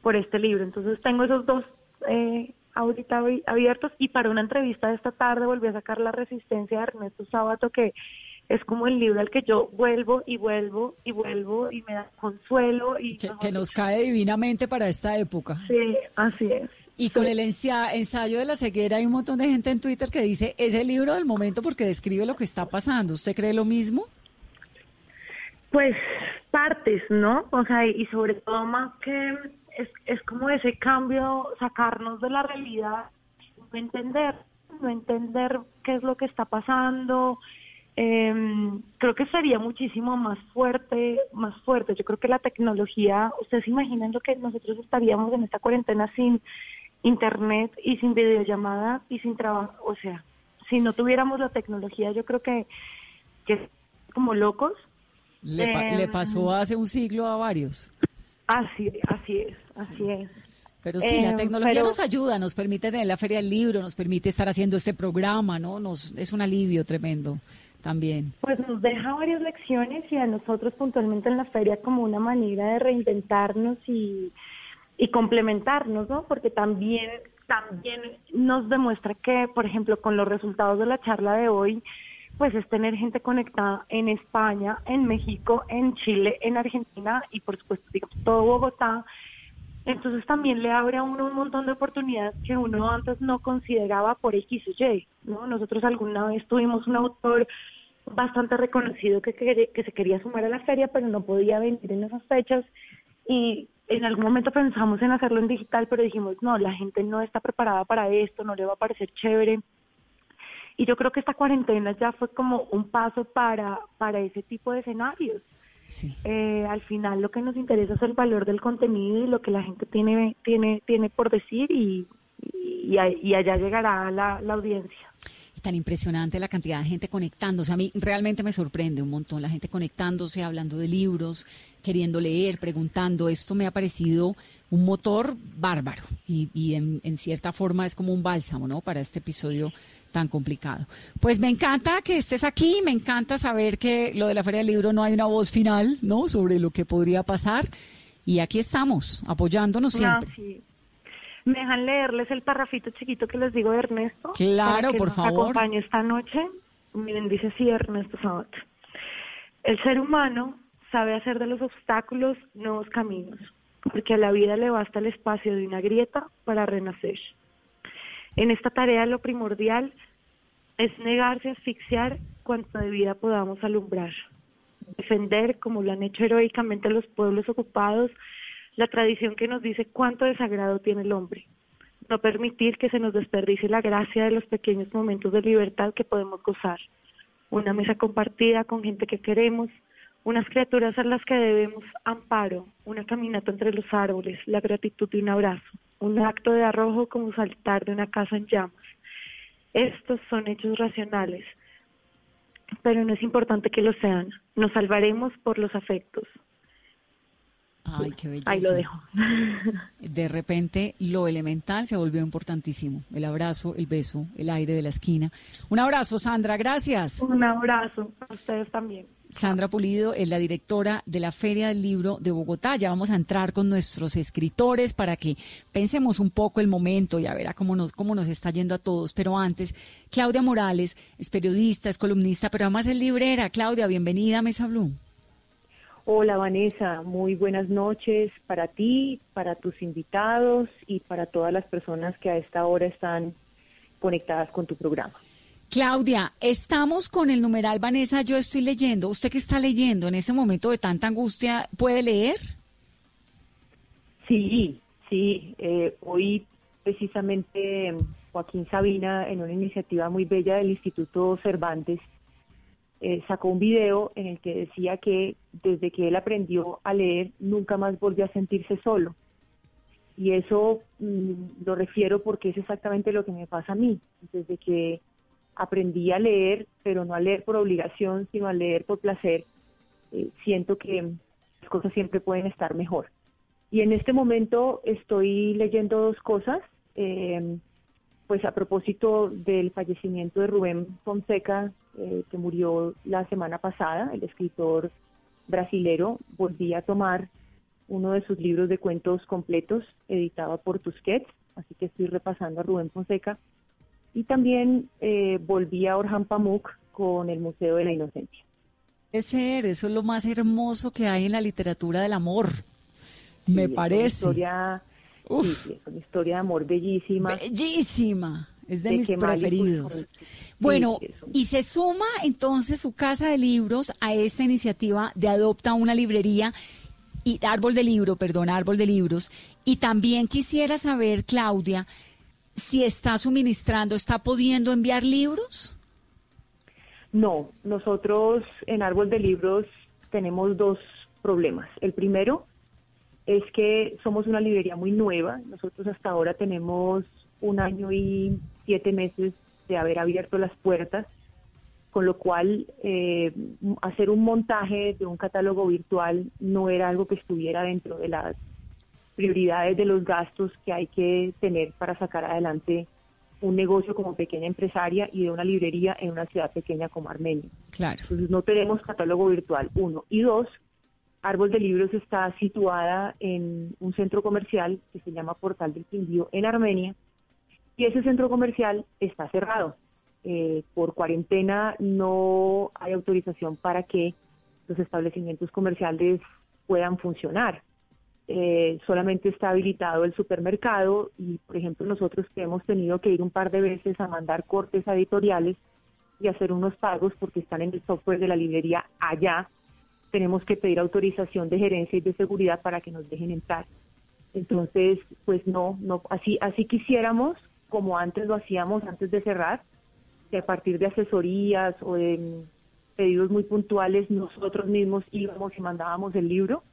por este libro. Entonces tengo esos dos eh, ahorita abiertos y para una entrevista de esta tarde volví a sacar La Resistencia de Ernesto Sábato, que es como el libro al que yo vuelvo y vuelvo y vuelvo y me da consuelo. y
Que, nos cae divinamente para esta época.
Sí, así es.
Y con el ensayo de la ceguera hay un montón de gente en Twitter que dice, es el libro del momento porque describe lo que está pasando. ¿Usted cree lo mismo?
Pues partes, ¿no? O sea, y sobre todo más que es, es como ese cambio, sacarnos de la realidad, no entender, no entender qué es lo que está pasando. Eh, creo que sería muchísimo más fuerte, más fuerte. Yo creo que la tecnología, ustedes se imaginan lo que nosotros estaríamos en esta cuarentena sin internet y sin videollamada y sin trabajo, o sea, si no tuviéramos la tecnología, yo creo que, que como locos.
Le, le
Em,
pasó hace un siglo a varios.
Así, así es, así es.
Pero sí, la
Eh,
tecnología
pero-
nos ayuda, nos permite tener la Feria del Libro, nos permite estar haciendo este programa, ¿no? Nos, es un alivio tremendo también.
Pues nos deja varias lecciones y a nosotros puntualmente en la feria como una manera de reinventarnos y, y complementarnos, ¿no? Porque también, también nos demuestra que, por ejemplo, con los resultados de la charla de hoy, pues es tener gente conectada en España, en México, en Chile, en Argentina y por supuesto, digamos, todo Bogotá. Entonces también le abre a uno un montón de oportunidades que uno antes no consideraba por X o Y, ¿no? Nosotros alguna vez tuvimos un autor bastante reconocido que, se quería sumar a la feria, pero no podía venir en esas fechas y en algún momento pensamos en hacerlo en digital, pero dijimos, no, la gente no está preparada para esto, no le va a parecer chévere. Y yo creo que esta cuarentena ya fue como un paso para, para ese tipo de escenarios.
Sí.
Eh, al final lo que nos interesa es el valor del contenido y lo que la gente tiene tiene tiene por decir y, y, y allá llegará la, la audiencia.
Tan impresionante la cantidad de gente conectándose. A mí realmente me sorprende un montón la gente conectándose, hablando de libros, queriendo leer, preguntando. Esto me ha parecido un motor bárbaro y, y en, en cierta forma es como un bálsamo, ¿no? Para este episodio tan complicado. Pues me encanta que estés aquí, me encanta saber que lo de la Feria del Libro no hay una voz final, ¿no? Sobre lo que podría pasar. Y aquí estamos, apoyándonos
No,
siempre.
sí. ¿Me dejan leerles el parrafito chiquito que les digo de Ernesto?
Claro,
que
por
nos
favor.
acompañe esta noche. Miren, dice así Ernesto Sabat. El ser humano sabe hacer de los obstáculos nuevos caminos, porque a la vida le basta el espacio de una grieta para renacer. En esta tarea lo primordial es negarse a asfixiar cuanto de vida podamos alumbrar. Defender, como lo han hecho heroicamente los pueblos ocupados, la tradición que nos dice cuánto desagrado tiene el hombre. No permitir que se nos desperdicie la gracia de los pequeños momentos de libertad que podemos gozar. Una mesa compartida con gente que queremos, unas criaturas a las que debemos amparo, una caminata entre los árboles, la gratitud de un abrazo, un acto de arrojo como saltar de una casa en llamas. Estos son hechos racionales, pero no es importante que lo sean. Nos salvaremos por los afectos.
Ay, qué belleza.
Ahí lo dejo.
De repente lo elemental se volvió importantísimo. El abrazo, el beso, el aire de la esquina. Un abrazo, Sandra, gracias.
Un abrazo a ustedes también.
Sandra Pulido es la directora de la Feria del Libro de Bogotá. Ya vamos a entrar con nuestros escritores para que pensemos un poco el momento y a ver a cómo nos, cómo nos está yendo a todos. Pero antes, Claudia Morales es periodista, es columnista, pero además es librera. Claudia, bienvenida a Mesa Blue.
Hola Vanessa, muy buenas noches para ti, para tus invitados y para todas las personas que a esta hora están conectadas con tu programa.
Claudia, estamos con el numeral Vanessa, yo estoy leyendo. ¿Usted qué está leyendo en este momento de tanta angustia? ¿Puede leer?
Sí, sí, eh, hoy precisamente eh, Joaquín Sabina, en una iniciativa muy bella del Instituto Cervantes, eh, sacó un video en el que decía que desde que él aprendió a leer nunca más volvió a sentirse solo. Y eso mm, lo refiero porque es exactamente lo que me pasa a mí. Desde que aprendí a leer, pero no a leer por obligación, sino a leer por placer, eh, siento que las cosas siempre pueden estar mejor. Y en este momento estoy leyendo dos cosas. eh, pues a propósito del fallecimiento de Rubén Fonseca, eh, que murió la semana pasada, el escritor brasilero, volví a tomar uno de sus libros de cuentos completos, editado por Tusquets, así que estoy repasando a Rubén Fonseca. Y también eh, volví a Orhan Pamuk con el Museo de la Inocencia.
Es ser, eso es lo más hermoso que hay en la literatura del amor. Me
Sí, es una
parece.
historia Sí, es una historia de amor bellísima.
Bellísima. Es de, mis preferidos. Bueno, y se suma entonces su casa de libros a esta iniciativa de Adopta una librería y árbol de libro, perdón, árbol de libros. Y también quisiera saber, Claudia, si está suministrando, está pudiendo enviar libros.
No, nosotros en árbol de libros tenemos dos problemas. El primero es que somos una librería muy nueva. Nosotros hasta ahora tenemos un año y siete meses de haber abierto las puertas, con lo cual eh, hacer un montaje de un catálogo virtual no era algo que estuviera dentro de las prioridades de los gastos que hay que tener para sacar adelante un negocio como pequeña empresaria y de una librería en una ciudad pequeña como Armenia.
Claro.
Entonces no tenemos catálogo virtual, uno. Y dos, Árbol de Libros está situada en un centro comercial que se llama Portal del Quindío en Armenia, y ese centro comercial está cerrado. Eh, por cuarentena no hay autorización para que los establecimientos comerciales puedan funcionar. Eh, solamente está habilitado el supermercado y, por ejemplo, nosotros que hemos tenido que ir un par de veces a mandar cortes editoriales y hacer unos pagos porque están en el software de la librería allá, tenemos que pedir autorización de gerencia y de seguridad para que nos dejen entrar. Entonces, pues no, no, así, así quisiéramos como antes lo hacíamos antes de cerrar, que a partir de asesorías o de mm, pedidos muy puntuales nosotros mismos íbamos y mandábamos el libro,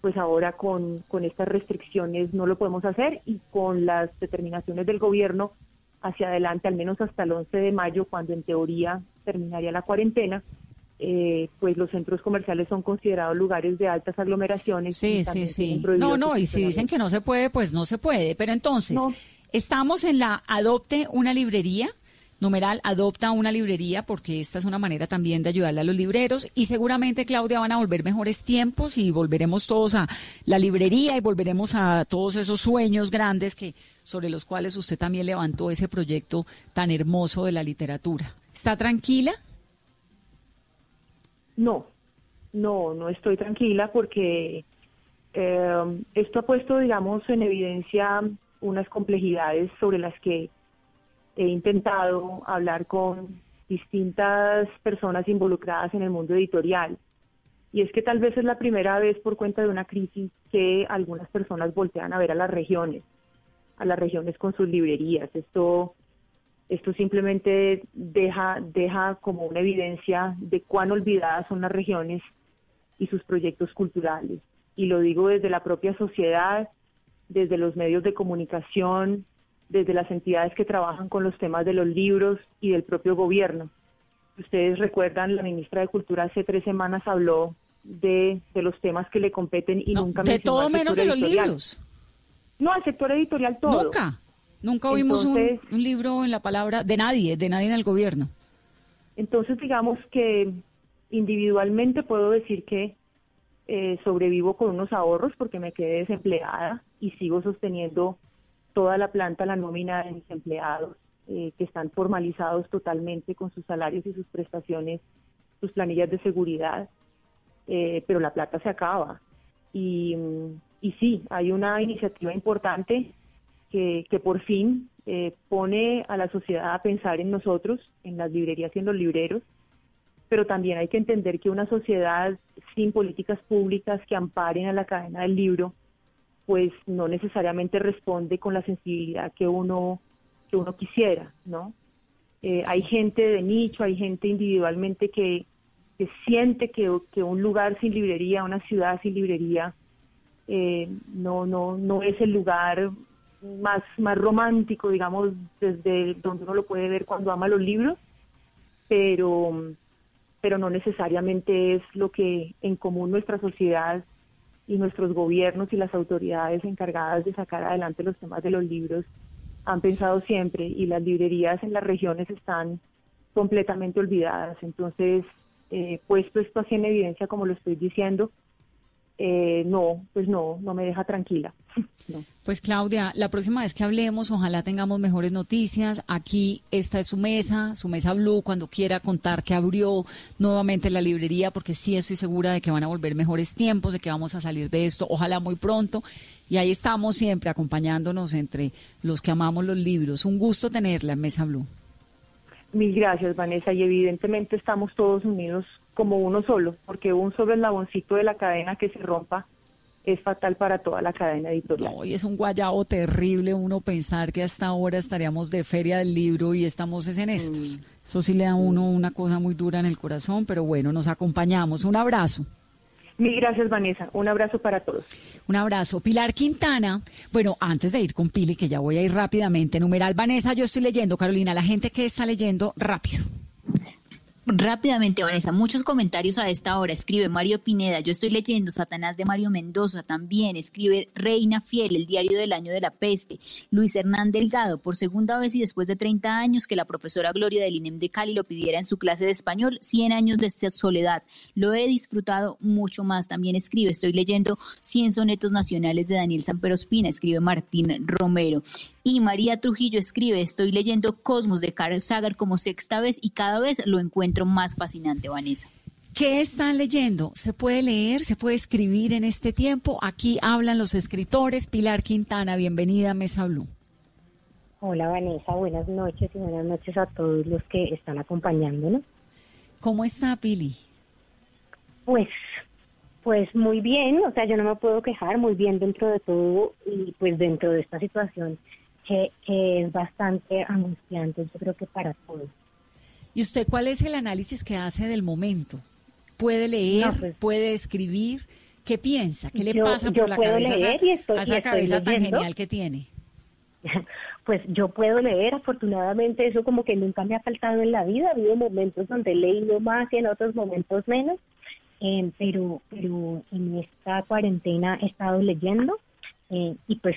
pues ahora con, con estas restricciones no lo podemos hacer y con las determinaciones del gobierno hacia adelante, al menos hasta el 11 de mayo, cuando en teoría terminaría la cuarentena, eh, pues los centros comerciales son considerados lugares de altas aglomeraciones.
Sí, sí, sí. No, no, y si dicen que no se puede, pues no se puede. Pero entonces, estamos en la Adopte una librería. Numeral, adopta una librería porque esta es una manera también de ayudarle a los libreros y seguramente, Claudia, van a volver mejores tiempos y volveremos todos a la librería y volveremos a todos esos sueños grandes que sobre los cuales usted también levantó ese proyecto tan hermoso de la literatura. ¿Está tranquila?
No, no, no estoy tranquila porque eh, esto ha puesto, digamos, en evidencia unas complejidades sobre las que he intentado hablar con distintas personas involucradas en el mundo editorial. Y es que tal vez es la primera vez por cuenta de una crisis que algunas personas voltean a ver a las regiones, a las regiones con sus librerías. Esto esto simplemente deja, deja como una evidencia de cuán olvidadas son las regiones y sus proyectos culturales. Y lo digo desde la propia sociedad, desde los medios de comunicación, desde las entidades que trabajan con los temas de los libros y del propio gobierno. Ustedes recuerdan, la ministra de Cultura hace tres semanas habló de, los temas que le competen y nunca
De todo menos de los libros.
No, al sector editorial todo.
Nunca. Nunca oímos un, libro en la palabra de nadie, de nadie en el gobierno.
Entonces, digamos que individualmente puedo decir que eh, sobrevivo con unos ahorros porque me quedé desempleada y sigo sosteniendo toda la planta, la nómina de mis empleados, eh, que están formalizados totalmente con sus salarios y sus prestaciones, sus planillas de seguridad, eh, pero la plata se acaba. Y, y sí, hay una iniciativa importante que, por fin eh, pone a la sociedad a pensar en nosotros, en las librerías y en los libreros, pero también hay que entender que una sociedad sin políticas públicas que amparen a la cadena del libro, pues no necesariamente responde con la sensibilidad que uno que uno quisiera, ¿no? Eh, hay gente de nicho, hay gente individualmente que, que siente que, que, un lugar sin librería, una ciudad sin librería, eh, no, no, no es el lugar más, más romántico, digamos, desde donde uno lo puede ver cuando ama los libros, pero, pero no necesariamente es lo que en común nuestra sociedad y nuestros gobiernos y las autoridades encargadas de sacar adelante los temas de los libros han pensado siempre y las librerías en las regiones están completamente olvidadas. Entonces, eh, puesto esto así en evidencia, como lo estoy diciendo, eh, no, pues no, no me deja tranquila.
Pues Claudia, la próxima vez que hablemos, ojalá tengamos mejores noticias. Aquí esta es su mesa, su mesa Blue, cuando quiera contar que abrió nuevamente la librería, porque sí estoy segura de que van a volver mejores tiempos, de que vamos a salir de esto, ojalá muy pronto. Y ahí estamos siempre acompañándonos entre los que amamos los libros. Un gusto tenerla en Mesa Blue.
Mil gracias, Vanessa. Y evidentemente estamos todos unidos como uno solo, porque un solo eslaboncito de la cadena que se rompa es fatal para toda la cadena editorial.
No, y es un guayabo terrible uno pensar que hasta ahora estaríamos de feria del libro y estamos en estas. Mm. Eso sí le da a uno una cosa muy dura en el corazón, pero bueno, nos acompañamos. Un abrazo.
Mil gracias, Vanessa. Un abrazo para todos.
Un abrazo. Pilar Quintana. Bueno, antes de ir con Pili, que ya voy a ir rápidamente. Numeral Vanessa, yo estoy leyendo. Carolina, la gente que está leyendo rápido.
Rápidamente, Vanessa, muchos comentarios a esta hora. Escribe Mario Pineda, yo estoy leyendo Satanás de Mario Mendoza también. Escribe Reina Fiel, el diario del año de la peste. Luis Hernán Delgado, por segunda vez y después de 30 años que la profesora Gloria del INEM de Cali lo pidiera en su clase de español, 100 años de soledad. Lo he disfrutado mucho más. También escribe, estoy leyendo 100 sonetos nacionales de Daniel Samperospina, escribe Martín Romero. Y María Trujillo escribe, estoy leyendo Cosmos de Carl Sagar como sexta vez y cada vez lo encuentro más fascinante, Vanessa.
¿Qué están leyendo? ¿Se puede leer? ¿Se puede escribir en este tiempo? Aquí hablan los escritores. Pilar Quintana, bienvenida a Mesa Blue.
Hola Vanessa, buenas noches y buenas noches a todos los que están acompañándonos.
¿Cómo está Pili?
Pues, pues muy bien, o sea, yo no me puedo quejar, muy bien dentro de todo y pues dentro de esta situación que, es bastante angustiante, yo creo que para todos.
¿Y usted cuál es el análisis que hace del momento? ¿Puede leer? Pues, ¿Puede escribir? ¿Qué piensa? ¿Qué le pasa por la cabeza a esa, cabeza tan genial que tiene?
Pues yo puedo leer, afortunadamente eso como que nunca me ha faltado en la vida, ha habido momentos donde he leído más y en otros momentos menos, eh, pero, pero en esta cuarentena he estado leyendo eh, y pues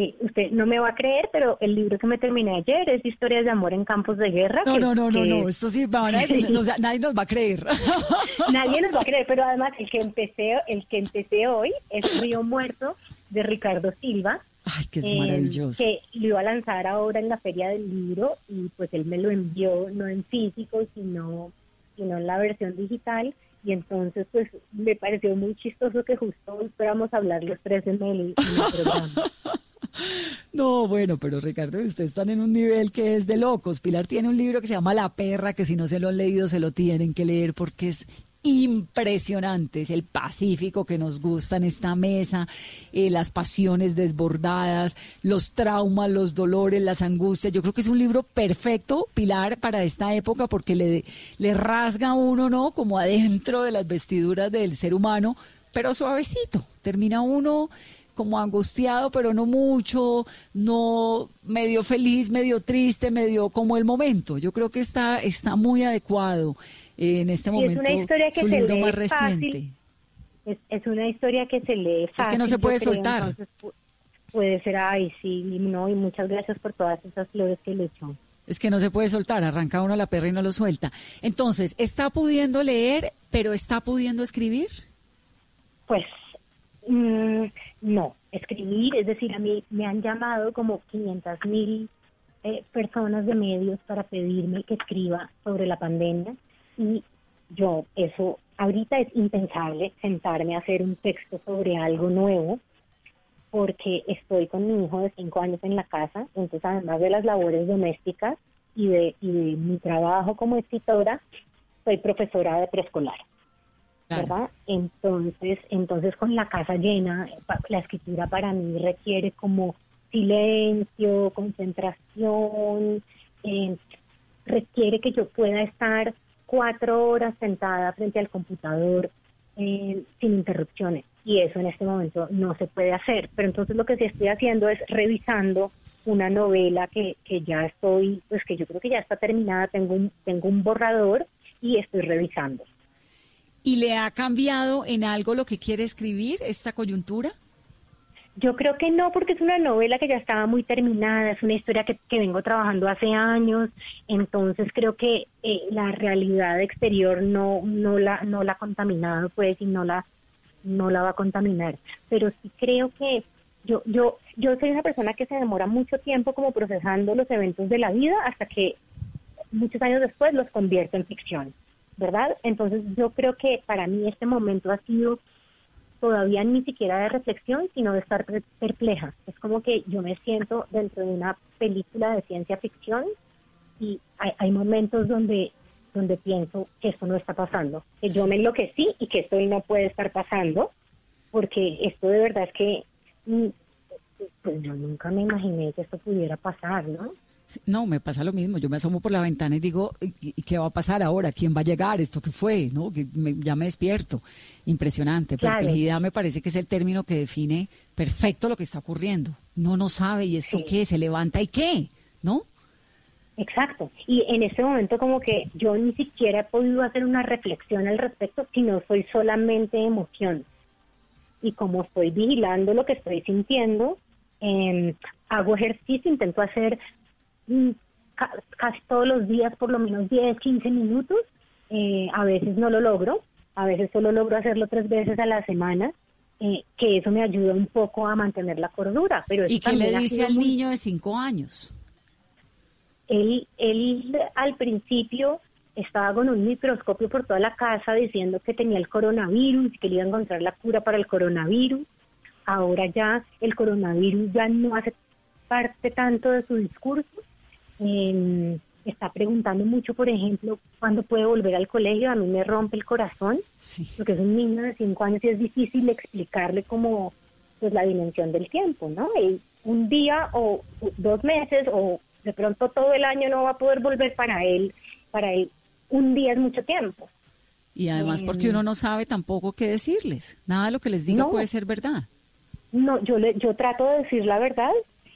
eh, usted no me va a creer, pero el libro que me terminé ayer es Historias de amor en campos de guerra.
No, no, no, no, no, esto sí van a decir, nadie nos va a creer.
nadie nos va a creer, pero además el que empecé, el que empecé hoy es Río Muerto de Ricardo Silva.
Ay, que es em, maravilloso.
Que lo iba a lanzar ahora en la Feria del Libro y pues él me lo envió no en físico, sino, sino en la versión digital y entonces pues me pareció muy chistoso que justo hoy esperamos hablar los tres en el, en el programa.
No, bueno, pero Ricardo, ustedes están en un nivel que es de locos. Pilar tiene un libro que se llama La perra, que si no se lo han leído se lo tienen que leer porque es impresionante. Es el Pacífico que nos gusta en esta mesa, eh, las pasiones desbordadas, los traumas, los dolores, las angustias. Yo creo que es un libro perfecto, Pilar, para esta época porque le, le rasga uno, ¿no? Como adentro de las vestiduras del ser humano, pero suavecito. Termina uno como angustiado, pero no mucho, no medio feliz, medio triste, medio como el momento. Yo creo que está, está muy adecuado en este momento.
Es una historia que su se libro más reciente. Es, una historia que se lee fácil.
Es que no se puede soltar.
puede ser, ay, sí, no, y muchas gracias por todas esas flores que le echó.
Es que no se puede soltar, arranca uno la perra y no lo suelta. Entonces, ¿está pudiendo leer, pero está pudiendo escribir?
Pues Mm, no, escribir, es decir, a mí me han llamado como 500 mil eh, personas de medios para pedirme que escriba sobre la pandemia y yo, eso ahorita es impensable sentarme a hacer un texto sobre algo nuevo porque estoy con mi hijo de cinco años en la casa, entonces además de las labores domésticas y de, y de mi trabajo como escritora, soy profesora de preescolar. Entonces, entonces con la casa llena, la escritura para mí requiere como silencio, concentración, eh, requiere que yo pueda estar cuatro horas sentada frente al computador eh, sin interrupciones y eso en este momento no se puede hacer. Pero entonces lo que sí estoy haciendo es revisando una novela que, que ya estoy, pues que yo creo que ya está terminada, tengo un, tengo un borrador y estoy revisando.
¿Y le ha cambiado en algo lo que quiere escribir esta coyuntura?
Yo creo que no, porque es una novela que ya estaba muy terminada, es una historia que, vengo trabajando hace años, entonces creo que eh, la realidad exterior no, no, la, no la ha contaminado, pues, y no la, no la va a contaminar. Pero sí creo que yo, yo, yo soy una persona que se demora mucho tiempo como procesando los eventos de la vida hasta que muchos años después los convierto en ficción, ¿verdad? Entonces yo creo que para mí este momento ha sido todavía ni siquiera de reflexión, sino de estar perpleja. Es como que yo me siento dentro de una película de ciencia ficción y hay, hay momentos donde donde pienso que esto no está pasando, que yo me enloquecí y que esto no puede estar pasando, porque esto de verdad es que mm, pues yo nunca me imaginé que esto pudiera pasar, ¿no?
No, me pasa lo mismo. Yo me asomo por la ventana y digo, ¿y qué va a pasar ahora? ¿Quién va a llegar? ¿Esto qué fue? ¿No? Que ya me despierto. Impresionante. Perplejidad me parece que es el término que define perfecto lo que está ocurriendo. No no sabe, ¿y esto qué? ¿Se levanta y qué? ¿No?
Exacto. Y en ese momento como que yo ni siquiera he podido hacer una reflexión al respecto, sino soy solamente emoción. Y como estoy vigilando lo que estoy sintiendo, eh, hago ejercicio, intento hacer casi todos los días por lo menos 10, 15 minutos. Eh, a veces no lo logro, a veces solo logro hacerlo tres veces a la semana, eh, que eso me ayuda un poco a mantener la cordura. Pero
¿Y qué le dice al niño de 5 años?
Él, él al principio estaba con un microscopio por toda la casa diciendo que tenía el coronavirus, que le iba a encontrar la cura para el coronavirus. Ahora ya el coronavirus ya no hace parte tanto de su discurso eh, está preguntando mucho, por ejemplo, cuándo puede volver al colegio. A mí me rompe el corazón, porque es un niño de cinco años y es difícil explicarle como pues la dimensión del tiempo, ¿no? un día o dos meses o de pronto todo el año no va a poder volver para él, para él un día es mucho tiempo.
Y además porque uno no sabe tampoco qué decirles, nada de lo que les diga puede ser verdad.
No, yo le, yo trato de decir la verdad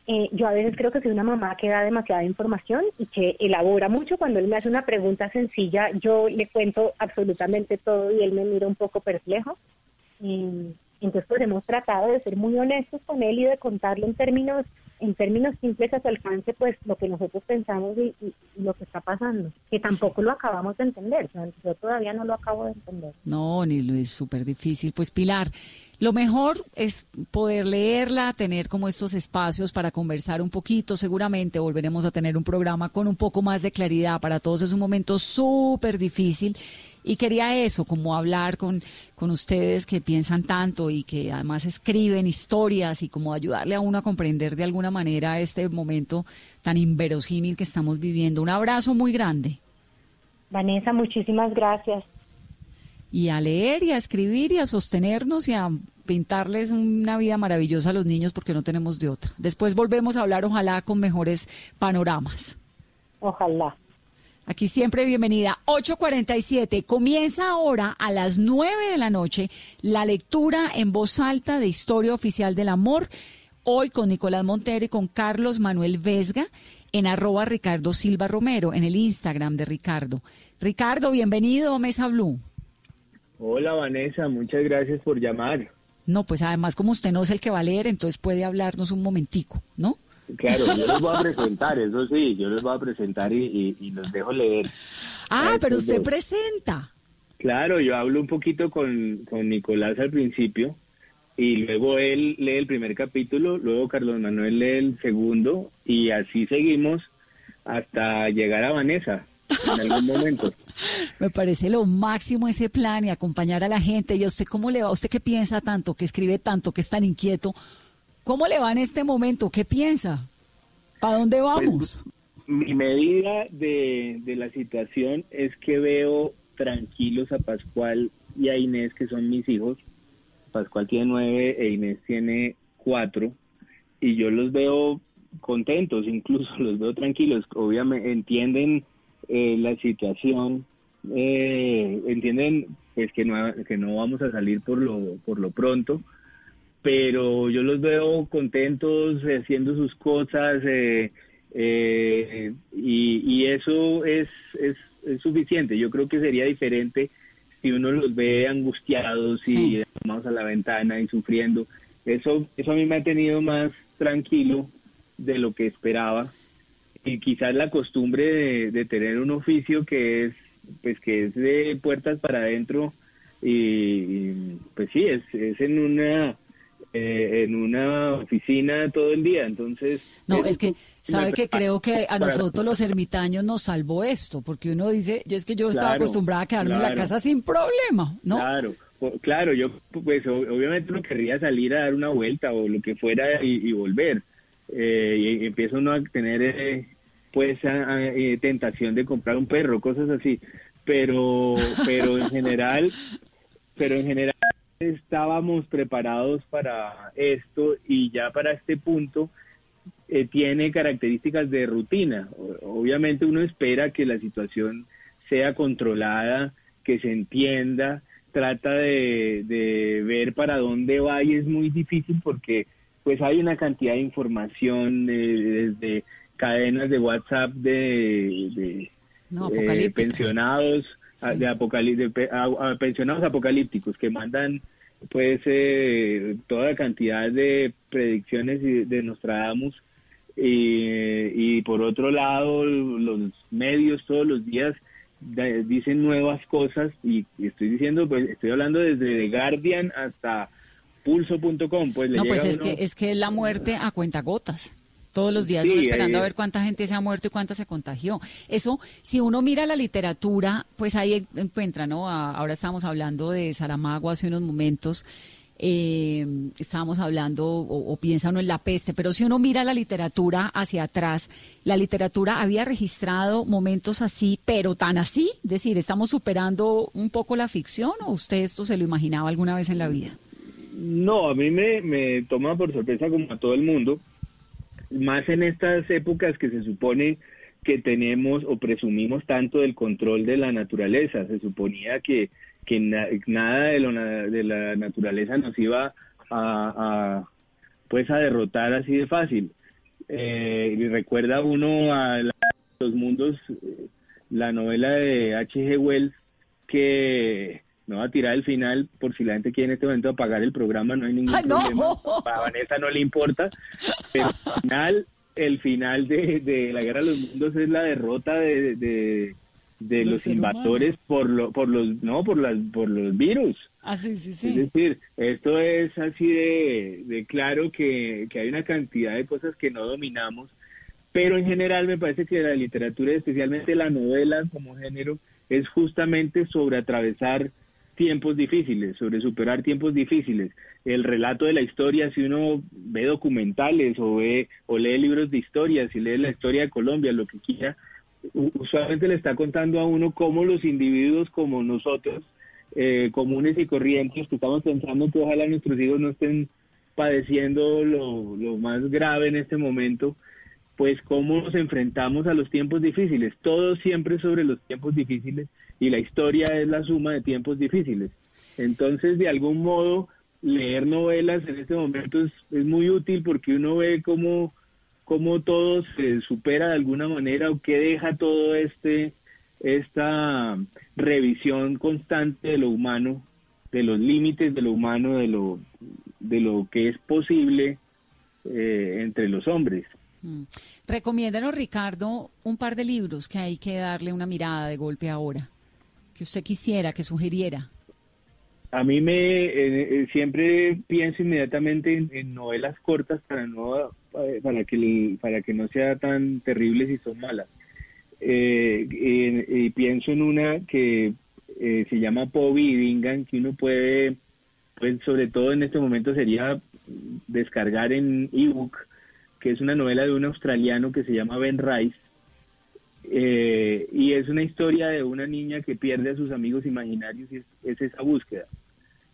eh, yo a veces creo que soy una mamá que da demasiada información y que elabora mucho. Cuando él me hace una pregunta sencilla, yo le cuento absolutamente todo y él me mira un poco perplejo. entonces, pues hemos tratado de ser muy honestos con él y de contarle en términos en términos simples a su alcance, pues lo que nosotros pensamos y, lo que está pasando, que tampoco lo acabamos de entender. yo todavía no lo acabo de entender.
No, ni lo es súper difícil. Pues Pilar, lo mejor es poder leerla, tener como estos espacios para conversar un poquito. Seguramente volveremos a tener un programa con un poco más de claridad. Para todos es un momento súper difícil. Y quería eso, como hablar con, con ustedes que piensan tanto y que además escriben historias y como ayudarle a uno a comprender de alguna manera este momento tan inverosímil que estamos viviendo. Un abrazo muy grande.
Vanessa, muchísimas gracias
y a leer y a escribir y a sostenernos y a pintarles una vida maravillosa a los niños porque no tenemos de otra. Después volvemos a hablar, ojalá, con mejores panoramas.
Ojalá.
Aquí siempre bienvenida. 847. Comienza ahora a las 9 de la noche la lectura en voz alta de Historia Oficial del Amor. Hoy con Nicolás Montero y con Carlos Manuel Vesga en arroba Ricardo Silva Romero, en el Instagram de Ricardo. Ricardo, bienvenido a Mesa Blue.
Hola Vanessa, muchas gracias por llamar.
No, pues además como usted no es el que va a leer, entonces puede hablarnos un momentico, ¿no?
Claro, yo les voy a presentar, eso sí, yo les voy a presentar y, los dejo leer.
Ah, pero usted presenta.
Claro, yo hablo un poquito con, con Nicolás al principio y luego él lee el primer capítulo, luego Carlos Manuel lee el segundo y así seguimos hasta llegar a Vanessa en algún momento.
Me parece lo máximo ese plan y acompañar a la gente. ¿Y a usted cómo le va? ¿Usted que piensa tanto, que escribe tanto, que es tan inquieto? ¿Cómo le va en este momento? ¿Qué piensa? ¿Para dónde pues, vamos?
mi medida de, de la situación es que veo tranquilos a Pascual y a Inés, que son mis hijos. Pascual tiene nueve e Inés tiene cuatro. Y yo los veo contentos, incluso los veo tranquilos. Obviamente entienden eh, la situación, eh, entienden pues que no, que no vamos a salir por lo, por lo pronto, pero yo los veo contentos haciendo sus cosas eh, y, eso es, es, suficiente. Yo creo que sería diferente si uno los ve angustiados y vamos a la ventana y sufriendo. Eso, eso a mí me ha tenido más tranquilo de lo que esperaba y quizás la costumbre de, tener un oficio que es pues que es de puertas para adentro y, pues sí, es, es en una eh, en una oficina todo el día, entonces...
No, es que, ¿sabe que creo que a nosotros los ermitaños nos salvó esto? Porque uno dice, yo es que yo estaba acostumbrada a quedarme en la casa sin problema, ¿no?
Claro, claro, yo pues obviamente no querría salir a dar una vuelta o lo que fuera y, volver. Eh, y, empiezo uno a tener eh, pues eh, tentación de comprar un perro, cosas así. Pero, pero en general, pero en general estábamos preparados para esto y ya para este punto eh, tiene características de rutina. Obviamente uno espera que la situación sea controlada, que se entienda, trata de, ver para dónde va y es muy difícil porque pues hay una cantidad de información eh, desde cadenas de WhatsApp de, eh, pensionados de, pensionados apocalípticos que mandan pues eh, toda la cantidad de predicciones de Nostradamus y por otro lado los medios todos los días dicen nuevas cosas y estoy diciendo pues estoy hablando desde The Guardian hasta pulso.com pues
no pues es que es que es la muerte a cuentagotas todos los días esperando a ver cuánta gente se ha muerto y cuánta se contagió. Eso, si uno mira la literatura, pues ahí encuentra, ¿no? ahora estamos hablando de Saramago hace unos momentos. Eh, estábamos hablando o, o, piensa uno en la peste, pero si uno mira la literatura hacia atrás, la literatura había registrado momentos así, pero tan así, es decir, estamos superando un poco la ficción o usted esto se lo imaginaba alguna vez en la vida?
No, a mí me, me toma por sorpresa como a todo el mundo, más en estas épocas que se supone que tenemos o presumimos tanto del control de la naturaleza. Se suponía que, que nada de, lo, de la naturaleza nos iba a, pues a derrotar así de fácil. Eh, recuerda uno a los mundos, eh, la novela de H.G. Wells, que no va a tirar el final por si la gente quiere en este momento apagar el programa, no hay ningún problema. A Vanessa no le importa. Pero al final, el final de, la Guerra de los Mundos es la derrota de, de, los invasores por lo, por los no por las por los virus.
Ah, sí, sí, sí.
Es decir, esto es así de, de claro que, que hay una cantidad de cosas que no dominamos, pero en general me parece que la literatura, especialmente la novela como género, es justamente sobre atravesar tiempos difíciles, sobre superar tiempos difíciles. El relato de la historia, si uno ve documentales o ve o lee libros de historia, si lee la historia de Colombia, lo que quiera, usualmente le está contando a uno cómo los individuos como nosotros, eh, comunes y corrientes, que estamos pensando que ojalá nuestros hijos no estén padeciendo lo, lo más grave en este momento, pues cómo nos enfrentamos a los tiempos difíciles, todo siempre sobre los tiempos difíciles y la historia es la suma de tiempos difíciles. Entonces, de algún modo, leer novelas en este momento es, muy útil porque uno ve cómo, cómo todo se supera de alguna manera o qué deja todo este esta revisión constante de lo humano, de los límites de lo humano, de lo, de lo que es posible eh, entre los hombres.
Mm. Recomiéndanos, Ricardo, un par de libros que hay que darle una mirada de golpe ahora que usted quisiera, que sugiriera?
A mí me eh, eh, siempre pienso inmediatamente en, novelas cortas para no eh, para que para que no sea tan terrible si son malas. y pienso en una que se llama Poby y Vingan que uno puede pues sobre todo en este momento sería descargar en ebook que es una novela de un australiano que se llama Ben Rice eh, y es una historia de una niña que pierde a sus amigos imaginarios y es, esa búsqueda.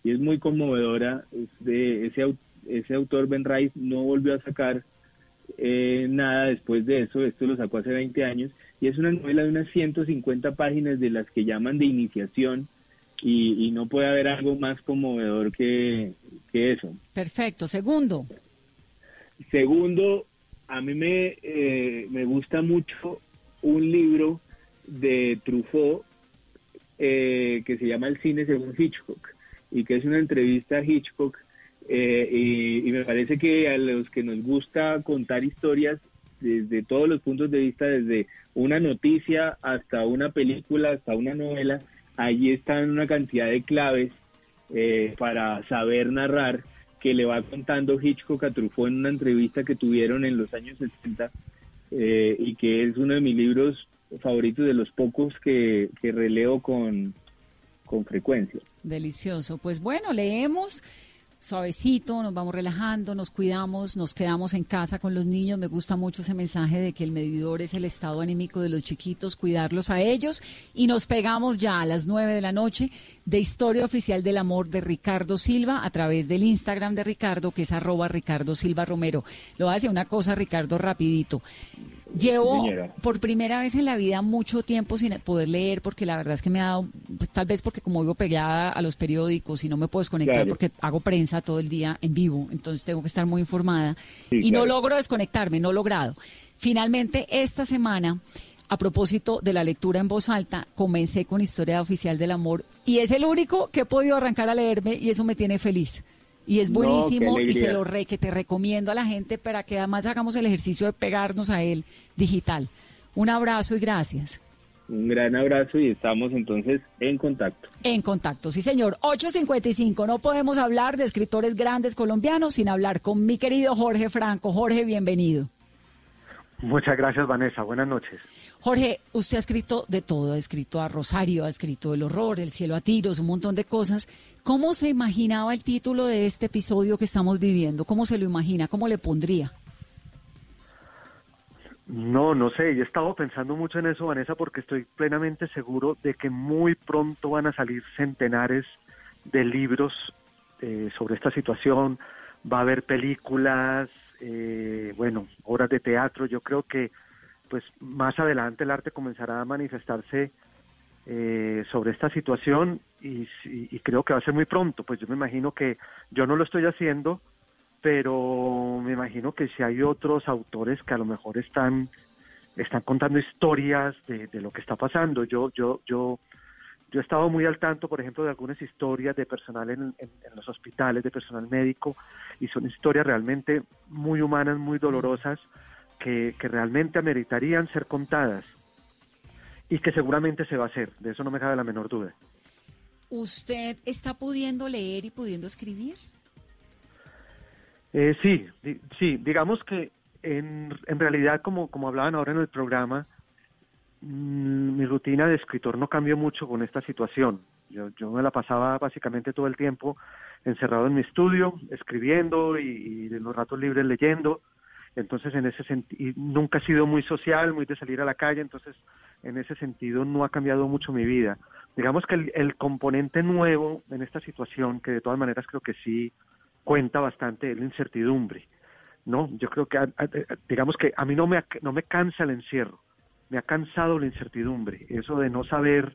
Y es muy conmovedora. de, ese, ese autor, Ben Rice, no volvió a sacar eh, nada después de eso. Esto lo sacó hace 20 años. Y es una novela de unas 150 páginas de las que llaman de iniciación. Y, no puede haber algo más conmovedor que, que eso.
Perfecto. Segundo.
Segundo, a mí me, eh, me gusta mucho un libro de Truffaut eh, que se llama El cine según Hitchcock y que es una entrevista a Hitchcock eh, y, me parece que a los que nos gusta contar historias desde todos los puntos de vista, desde una noticia hasta una película, hasta una novela, allí están una cantidad de claves eh, para saber narrar que le va contando Hitchcock a Truffaut en una entrevista que tuvieron en los años 60 eh, y que es uno de mis libros favoritos de los pocos que, que releo con, con frecuencia.
Delicioso. Pues bueno, leemos suavecito, nos vamos relajando, nos cuidamos, nos quedamos en casa con los niños. Me gusta mucho ese mensaje de que el medidor es el estado anímico de los chiquitos, cuidarlos a ellos. Y nos pegamos ya a las nueve de la noche de Historia Oficial del Amor de Ricardo Silva a través del Instagram de Ricardo, que es arroba Ricardo Silva Romero. Lo hace una cosa, Ricardo, rapidito. Llevo por primera vez en la vida mucho tiempo sin poder leer porque la verdad es que me ha dado, pues, tal vez porque como vivo pegada a los periódicos y no me puedo desconectar porque hago prensa todo el día en vivo, entonces tengo que estar muy informada y no logro desconectarme, no he logrado. Finalmente, esta semana, a propósito de la lectura en voz alta, comencé con Historia Oficial del Amor y es el único que he podido arrancar a leerme y eso me tiene feliz y es buenísimo y se lo re, que te recomiendo a la gente para que además hagamos el ejercicio de pegarnos a él digital. Un abrazo y gracias.
Un gran abrazo y estamos entonces en contacto.
En contacto, sí señor. 8.55, no podemos hablar de escritores grandes colombianos sin hablar con mi querido Jorge Franco. Jorge, bienvenido.
Muchas gracias, Vanessa. Buenas noches.
Jorge, usted ha escrito de todo, ha escrito a Rosario, ha escrito El horror, El cielo a tiros, un montón de cosas. ¿Cómo se imaginaba el título de este episodio que estamos viviendo? ¿Cómo se lo imagina? ¿Cómo le pondría?
No, no sé, yo he estado pensando mucho en eso, Vanessa, porque estoy plenamente seguro de que muy pronto van a salir centenares de libros eh, sobre esta situación, va a haber películas, eh, bueno, obras de teatro. Yo creo que pues más adelante el arte comenzará a manifestarse eh, sobre esta situación y, creo que va a ser muy pronto. Pues yo me imagino que yo no lo estoy haciendo, pero me imagino que si hay otros autores que a lo mejor están están contando historias de, lo que está pasando. Yo yo yo yo he estado muy al tanto, por ejemplo, de algunas historias de personal en, los hospitales, de personal médico, y son historias realmente muy humanas, muy dolorosas, que, realmente ameritarían ser contadas y que seguramente se va a hacer, de eso no me cabe la menor duda.
¿Usted está pudiendo leer y pudiendo escribir?
Eh, sí, sí, digamos que en, en realidad, como, como hablaban ahora en el programa, Mm, mi rutina de escritor no cambió mucho con esta situación. Yo, yo me la pasaba básicamente todo el tiempo encerrado en mi estudio, escribiendo y, en los ratos libres leyendo. Entonces, en ese sentido, nunca he sido muy social, muy de salir a la calle, entonces, en ese sentido, no ha cambiado mucho mi vida. Digamos que el, el componente nuevo en esta situación, que de todas maneras creo que sí cuenta bastante, es la incertidumbre. ¿no? Yo creo que, digamos que a mí no me, no me cansa el encierro me ha cansado la incertidumbre, eso de no saber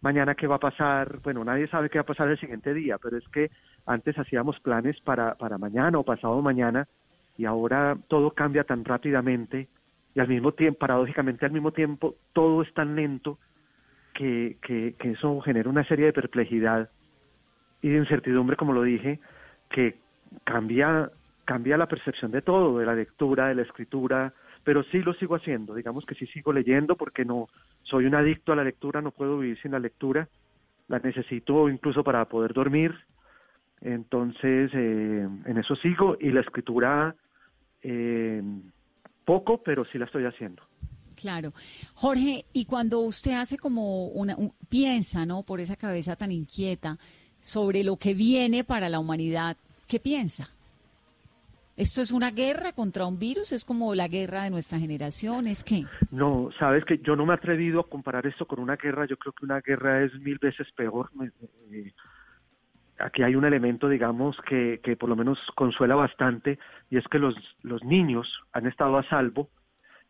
mañana qué va a pasar, bueno, nadie sabe qué va a pasar el siguiente día, pero es que antes hacíamos planes para, para mañana o pasado mañana y ahora todo cambia tan rápidamente y al mismo tiempo, paradójicamente al mismo tiempo, todo es tan lento que, que, que eso genera una serie de perplejidad y de incertidumbre, como lo dije, que cambia, cambia la percepción de todo, de la lectura, de la escritura, pero sí lo sigo haciendo, digamos que sí sigo leyendo porque no soy un adicto a la lectura, no puedo vivir sin la lectura, la necesito incluso para poder dormir, entonces eh, en eso sigo y la escritura eh, poco, pero sí la estoy haciendo.
Claro. Jorge, y cuando usted hace como una, piensa, ¿no? Por esa cabeza tan inquieta sobre lo que viene para la humanidad, ¿qué piensa? ¿Esto es una guerra contra un virus? ¿Es como la guerra de nuestra generación? ¿Es qué?
No, sabes que yo no me he atrevido a comparar esto con una guerra. Yo creo que una guerra es mil veces peor. Eh, aquí hay un elemento, digamos, que, que por lo menos consuela bastante, y es que los, los niños han estado a salvo,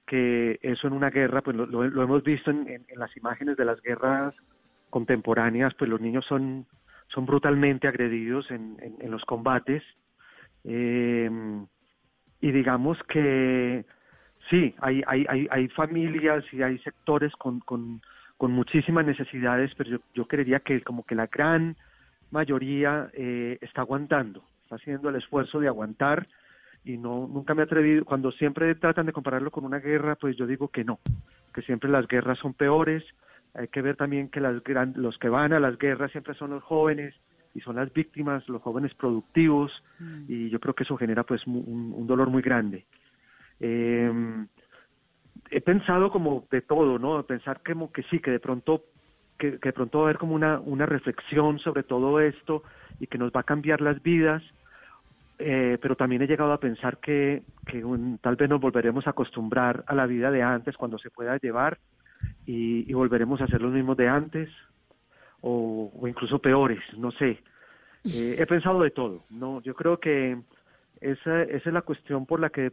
que eso en una guerra, pues lo, hemos visto en, las imágenes de las guerras contemporáneas, pues los niños son, son brutalmente agredidos en, en los combates. Eh, y digamos que sí, hay, hay, hay, hay, familias y hay sectores con, con, con muchísimas necesidades, pero yo, yo, creería que como que la gran mayoría eh, está aguantando, está haciendo el esfuerzo de aguantar y no nunca me he atrevido, cuando siempre tratan de compararlo con una guerra, pues yo digo que no, que siempre las guerras son peores, hay que ver también que las gran, los que van a las guerras siempre son los jóvenes, y son las víctimas, los jóvenes productivos,
Mm.
y yo creo que eso genera pues un, un dolor muy grande. Eh, he pensado como de todo, ¿no? Pensar como que sí, que de pronto que, que de pronto va a haber como una, una reflexión sobre todo esto y que nos va a cambiar las vidas, eh, pero también he llegado a pensar que, que un- tal vez nos volveremos a acostumbrar a la vida de antes cuando se pueda llevar y, y volveremos a ser los mismos de antes o, o incluso peores, no sé. Eh, he pensado de todo, no, yo creo que esa, esa es la cuestión por la que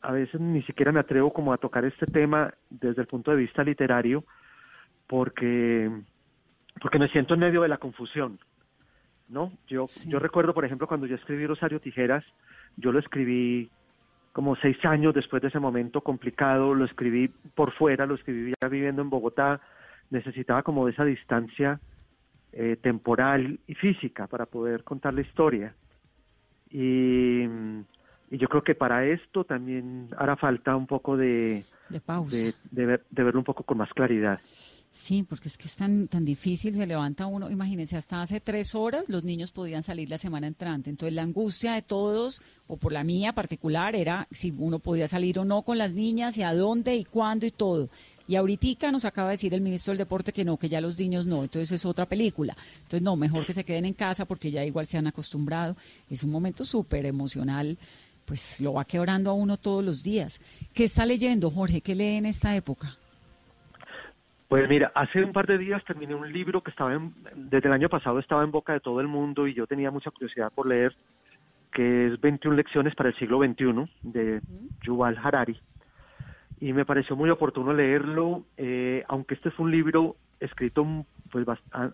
a veces ni siquiera me atrevo como a tocar este tema desde el punto de vista literario, porque, porque me siento en medio de la confusión, ¿no? Yo, yo recuerdo, por ejemplo, cuando yo escribí Rosario Tijeras, yo lo escribí como seis años después de ese momento complicado, lo escribí por fuera, lo escribí ya viviendo en Bogotá, necesitaba como esa distancia eh, temporal y física para poder contar la historia. Y, y yo creo que para esto también hará falta un poco de,
De pausa.
de, de ver- de verlo un poco con más claridad.
Sí, porque es que es tan, tan difícil, se levanta uno, imagínense, hasta hace tres horas los niños podían salir la semana entrante, entonces la angustia de todos, o por la mía particular, era si uno podía salir o no con las niñas, y a dónde, y cuándo, y todo. Y ahorita nos acaba de decir el ministro del Deporte que no, que ya los niños no, entonces es otra película. Entonces no, mejor que se queden en casa porque ya igual se han acostumbrado. Es un momento súper emocional, pues lo va quebrando a uno todos los días. ¿Qué está leyendo, Jorge? ¿Qué lee en esta época?
Pues mira, hace un par de días terminé un libro que estaba en- desde el año pasado estaba en boca de todo el mundo y yo tenía mucha curiosidad por leer, que es 21 lecciones para el siglo XXI de Yuval Harari. Y me pareció muy oportuno leerlo, eh, aunque este fue un libro escrito pues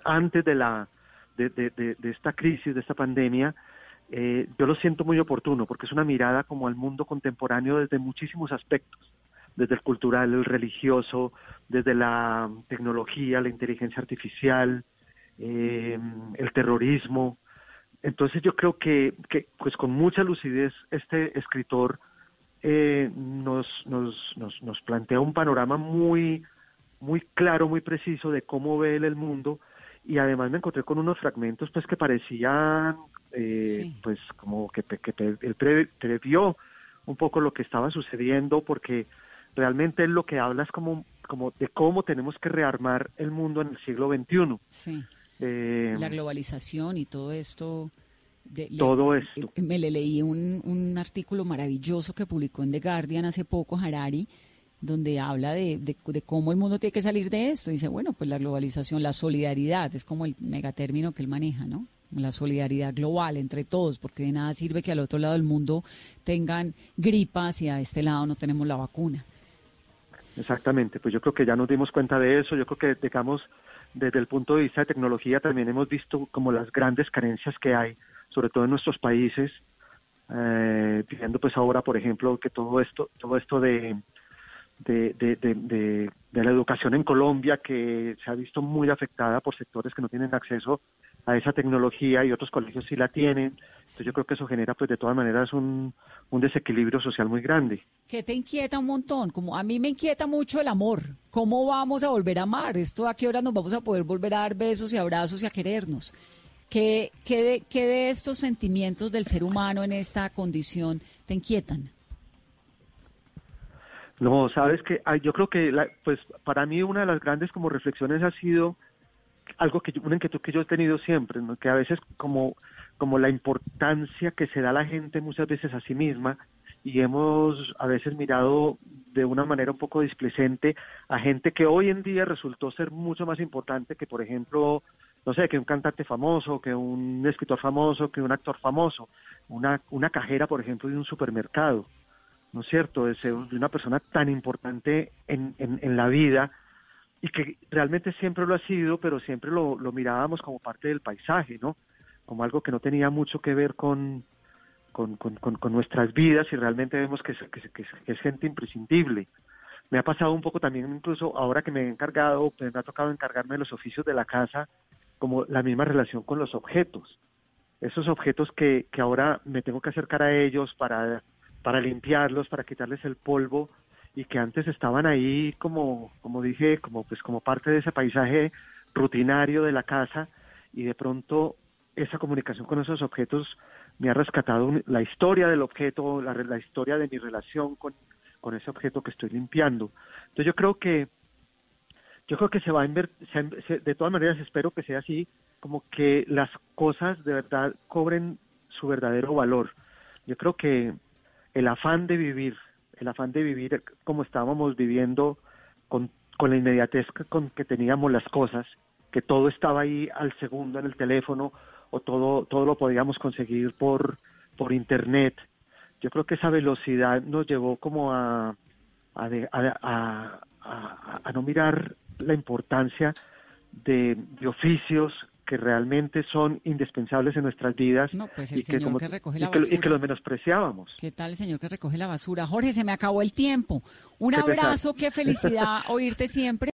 antes de la de, de- de- de esta crisis, de esta pandemia, eh, yo lo siento muy oportuno porque es una mirada como al mundo contemporáneo desde muchísimos aspectos desde el cultural, el religioso, desde la tecnología, la inteligencia artificial, eh, el terrorismo. Entonces yo creo que, que, pues con mucha lucidez este escritor eh, nos, nos, nos, nos plantea un panorama muy, muy claro, muy preciso de cómo ve él el mundo y además me encontré con unos fragmentos pues que parecían eh, pues como que, que pre- él pre- previó un poco lo que estaba sucediendo porque realmente él lo que habla es como, como de cómo tenemos que rearmar el mundo en el siglo XXI.
Sí.
Eh,
la globalización y todo esto. de- le-
Todo esto.
eh, Me le leí un, un artículo maravilloso que publicó en The Guardian hace poco, Harari, donde habla de, de- de cómo el mundo tiene que salir de esto. Dice, bueno, pues la globalización, la solidaridad, es como el megatérmino que él maneja, ¿no? La solidaridad global entre todos, porque de nada sirve que al otro lado del mundo tengan gripas y a este lado no tenemos la vacuna.
Exactamente, pues yo creo que ya nos dimos cuenta de eso, yo creo que digamos desde el punto de vista de tecnología también hemos visto como las grandes carencias que hay, sobre todo en nuestros países, eh, viendo pues ahora por ejemplo que todo esto, todo esto de, de, de, de, de- la educación en Colombia que se ha visto muy afectada por sectores que no tienen acceso a esa tecnología y otros colegios sí la tienen, entonces yo creo que eso genera pues de todas maneras un, un desequilibrio social muy grande.
¿Qué te inquieta un montón? Como a mí me inquieta mucho el amor. ¿Cómo vamos a volver a amar? ¿Esto a qué hora nos vamos a poder volver a dar besos y abrazos y a querernos? ¿Qué, qué, de, qué de estos sentimientos del ser humano en esta condición te inquietan?
No, sabes que yo creo que la- pues para mí una de las grandes como reflexiones ha sido algo que yo- una inquietud que yo he tenido siempre, ¿no? que a veces como como la importancia que se da la gente muchas veces a sí misma y hemos a veces mirado de una manera un poco displicente a gente que hoy en día resultó ser mucho más importante que por ejemplo no sé, que un cantante famoso, que un escritor famoso, que un actor famoso, una, una cajera, por ejemplo, de un supermercado. ¿no es cierto?, de, ser- de una persona tan importante en, en, en la vida y que realmente siempre lo ha sido, pero siempre lo, mirábamos como parte del paisaje, ¿no? Como algo que no tenía mucho que ver con, con, con, nuestras vidas y realmente vemos que es, gente imprescindible. Me ha pasado un poco también, incluso ahora que me he encargado, me ha tocado encargarme de los oficios de la casa, como la misma relación con los objetos esos objetos que, que ahora me tengo que acercar a ellos para, para limpiarlos, para quitarles el polvo y que antes estaban ahí como, como dije, como pues como parte de ese paisaje rutinario de la casa y de pronto esa comunicación con esos objetos me ha rescatado la historia del objeto, la, la historia de mi relación con, con ese objeto que estoy limpiando. Entonces yo creo que yo creo que se va a invertir, de todas maneras espero que sea así, como que las cosas de verdad cobren su verdadero valor. Yo creo que el afán de vivir, el afán de vivir como estábamos viviendo con, con la inmediatez con que teníamos las cosas, que todo estaba ahí al segundo en el teléfono o todo, todo lo podíamos conseguir por, por internet. Yo creo que esa velocidad nos llevó como a, a, a no mirar la importancia de, oficios que realmente son indispensables en nuestras vidas
pues y,
que,
recoge
la y que los menospreciábamos.
¿Qué tal el señor que recoge la basura? Jorge, se me acabó el tiempo. Un abrazo, qué felicidad oírte siempre.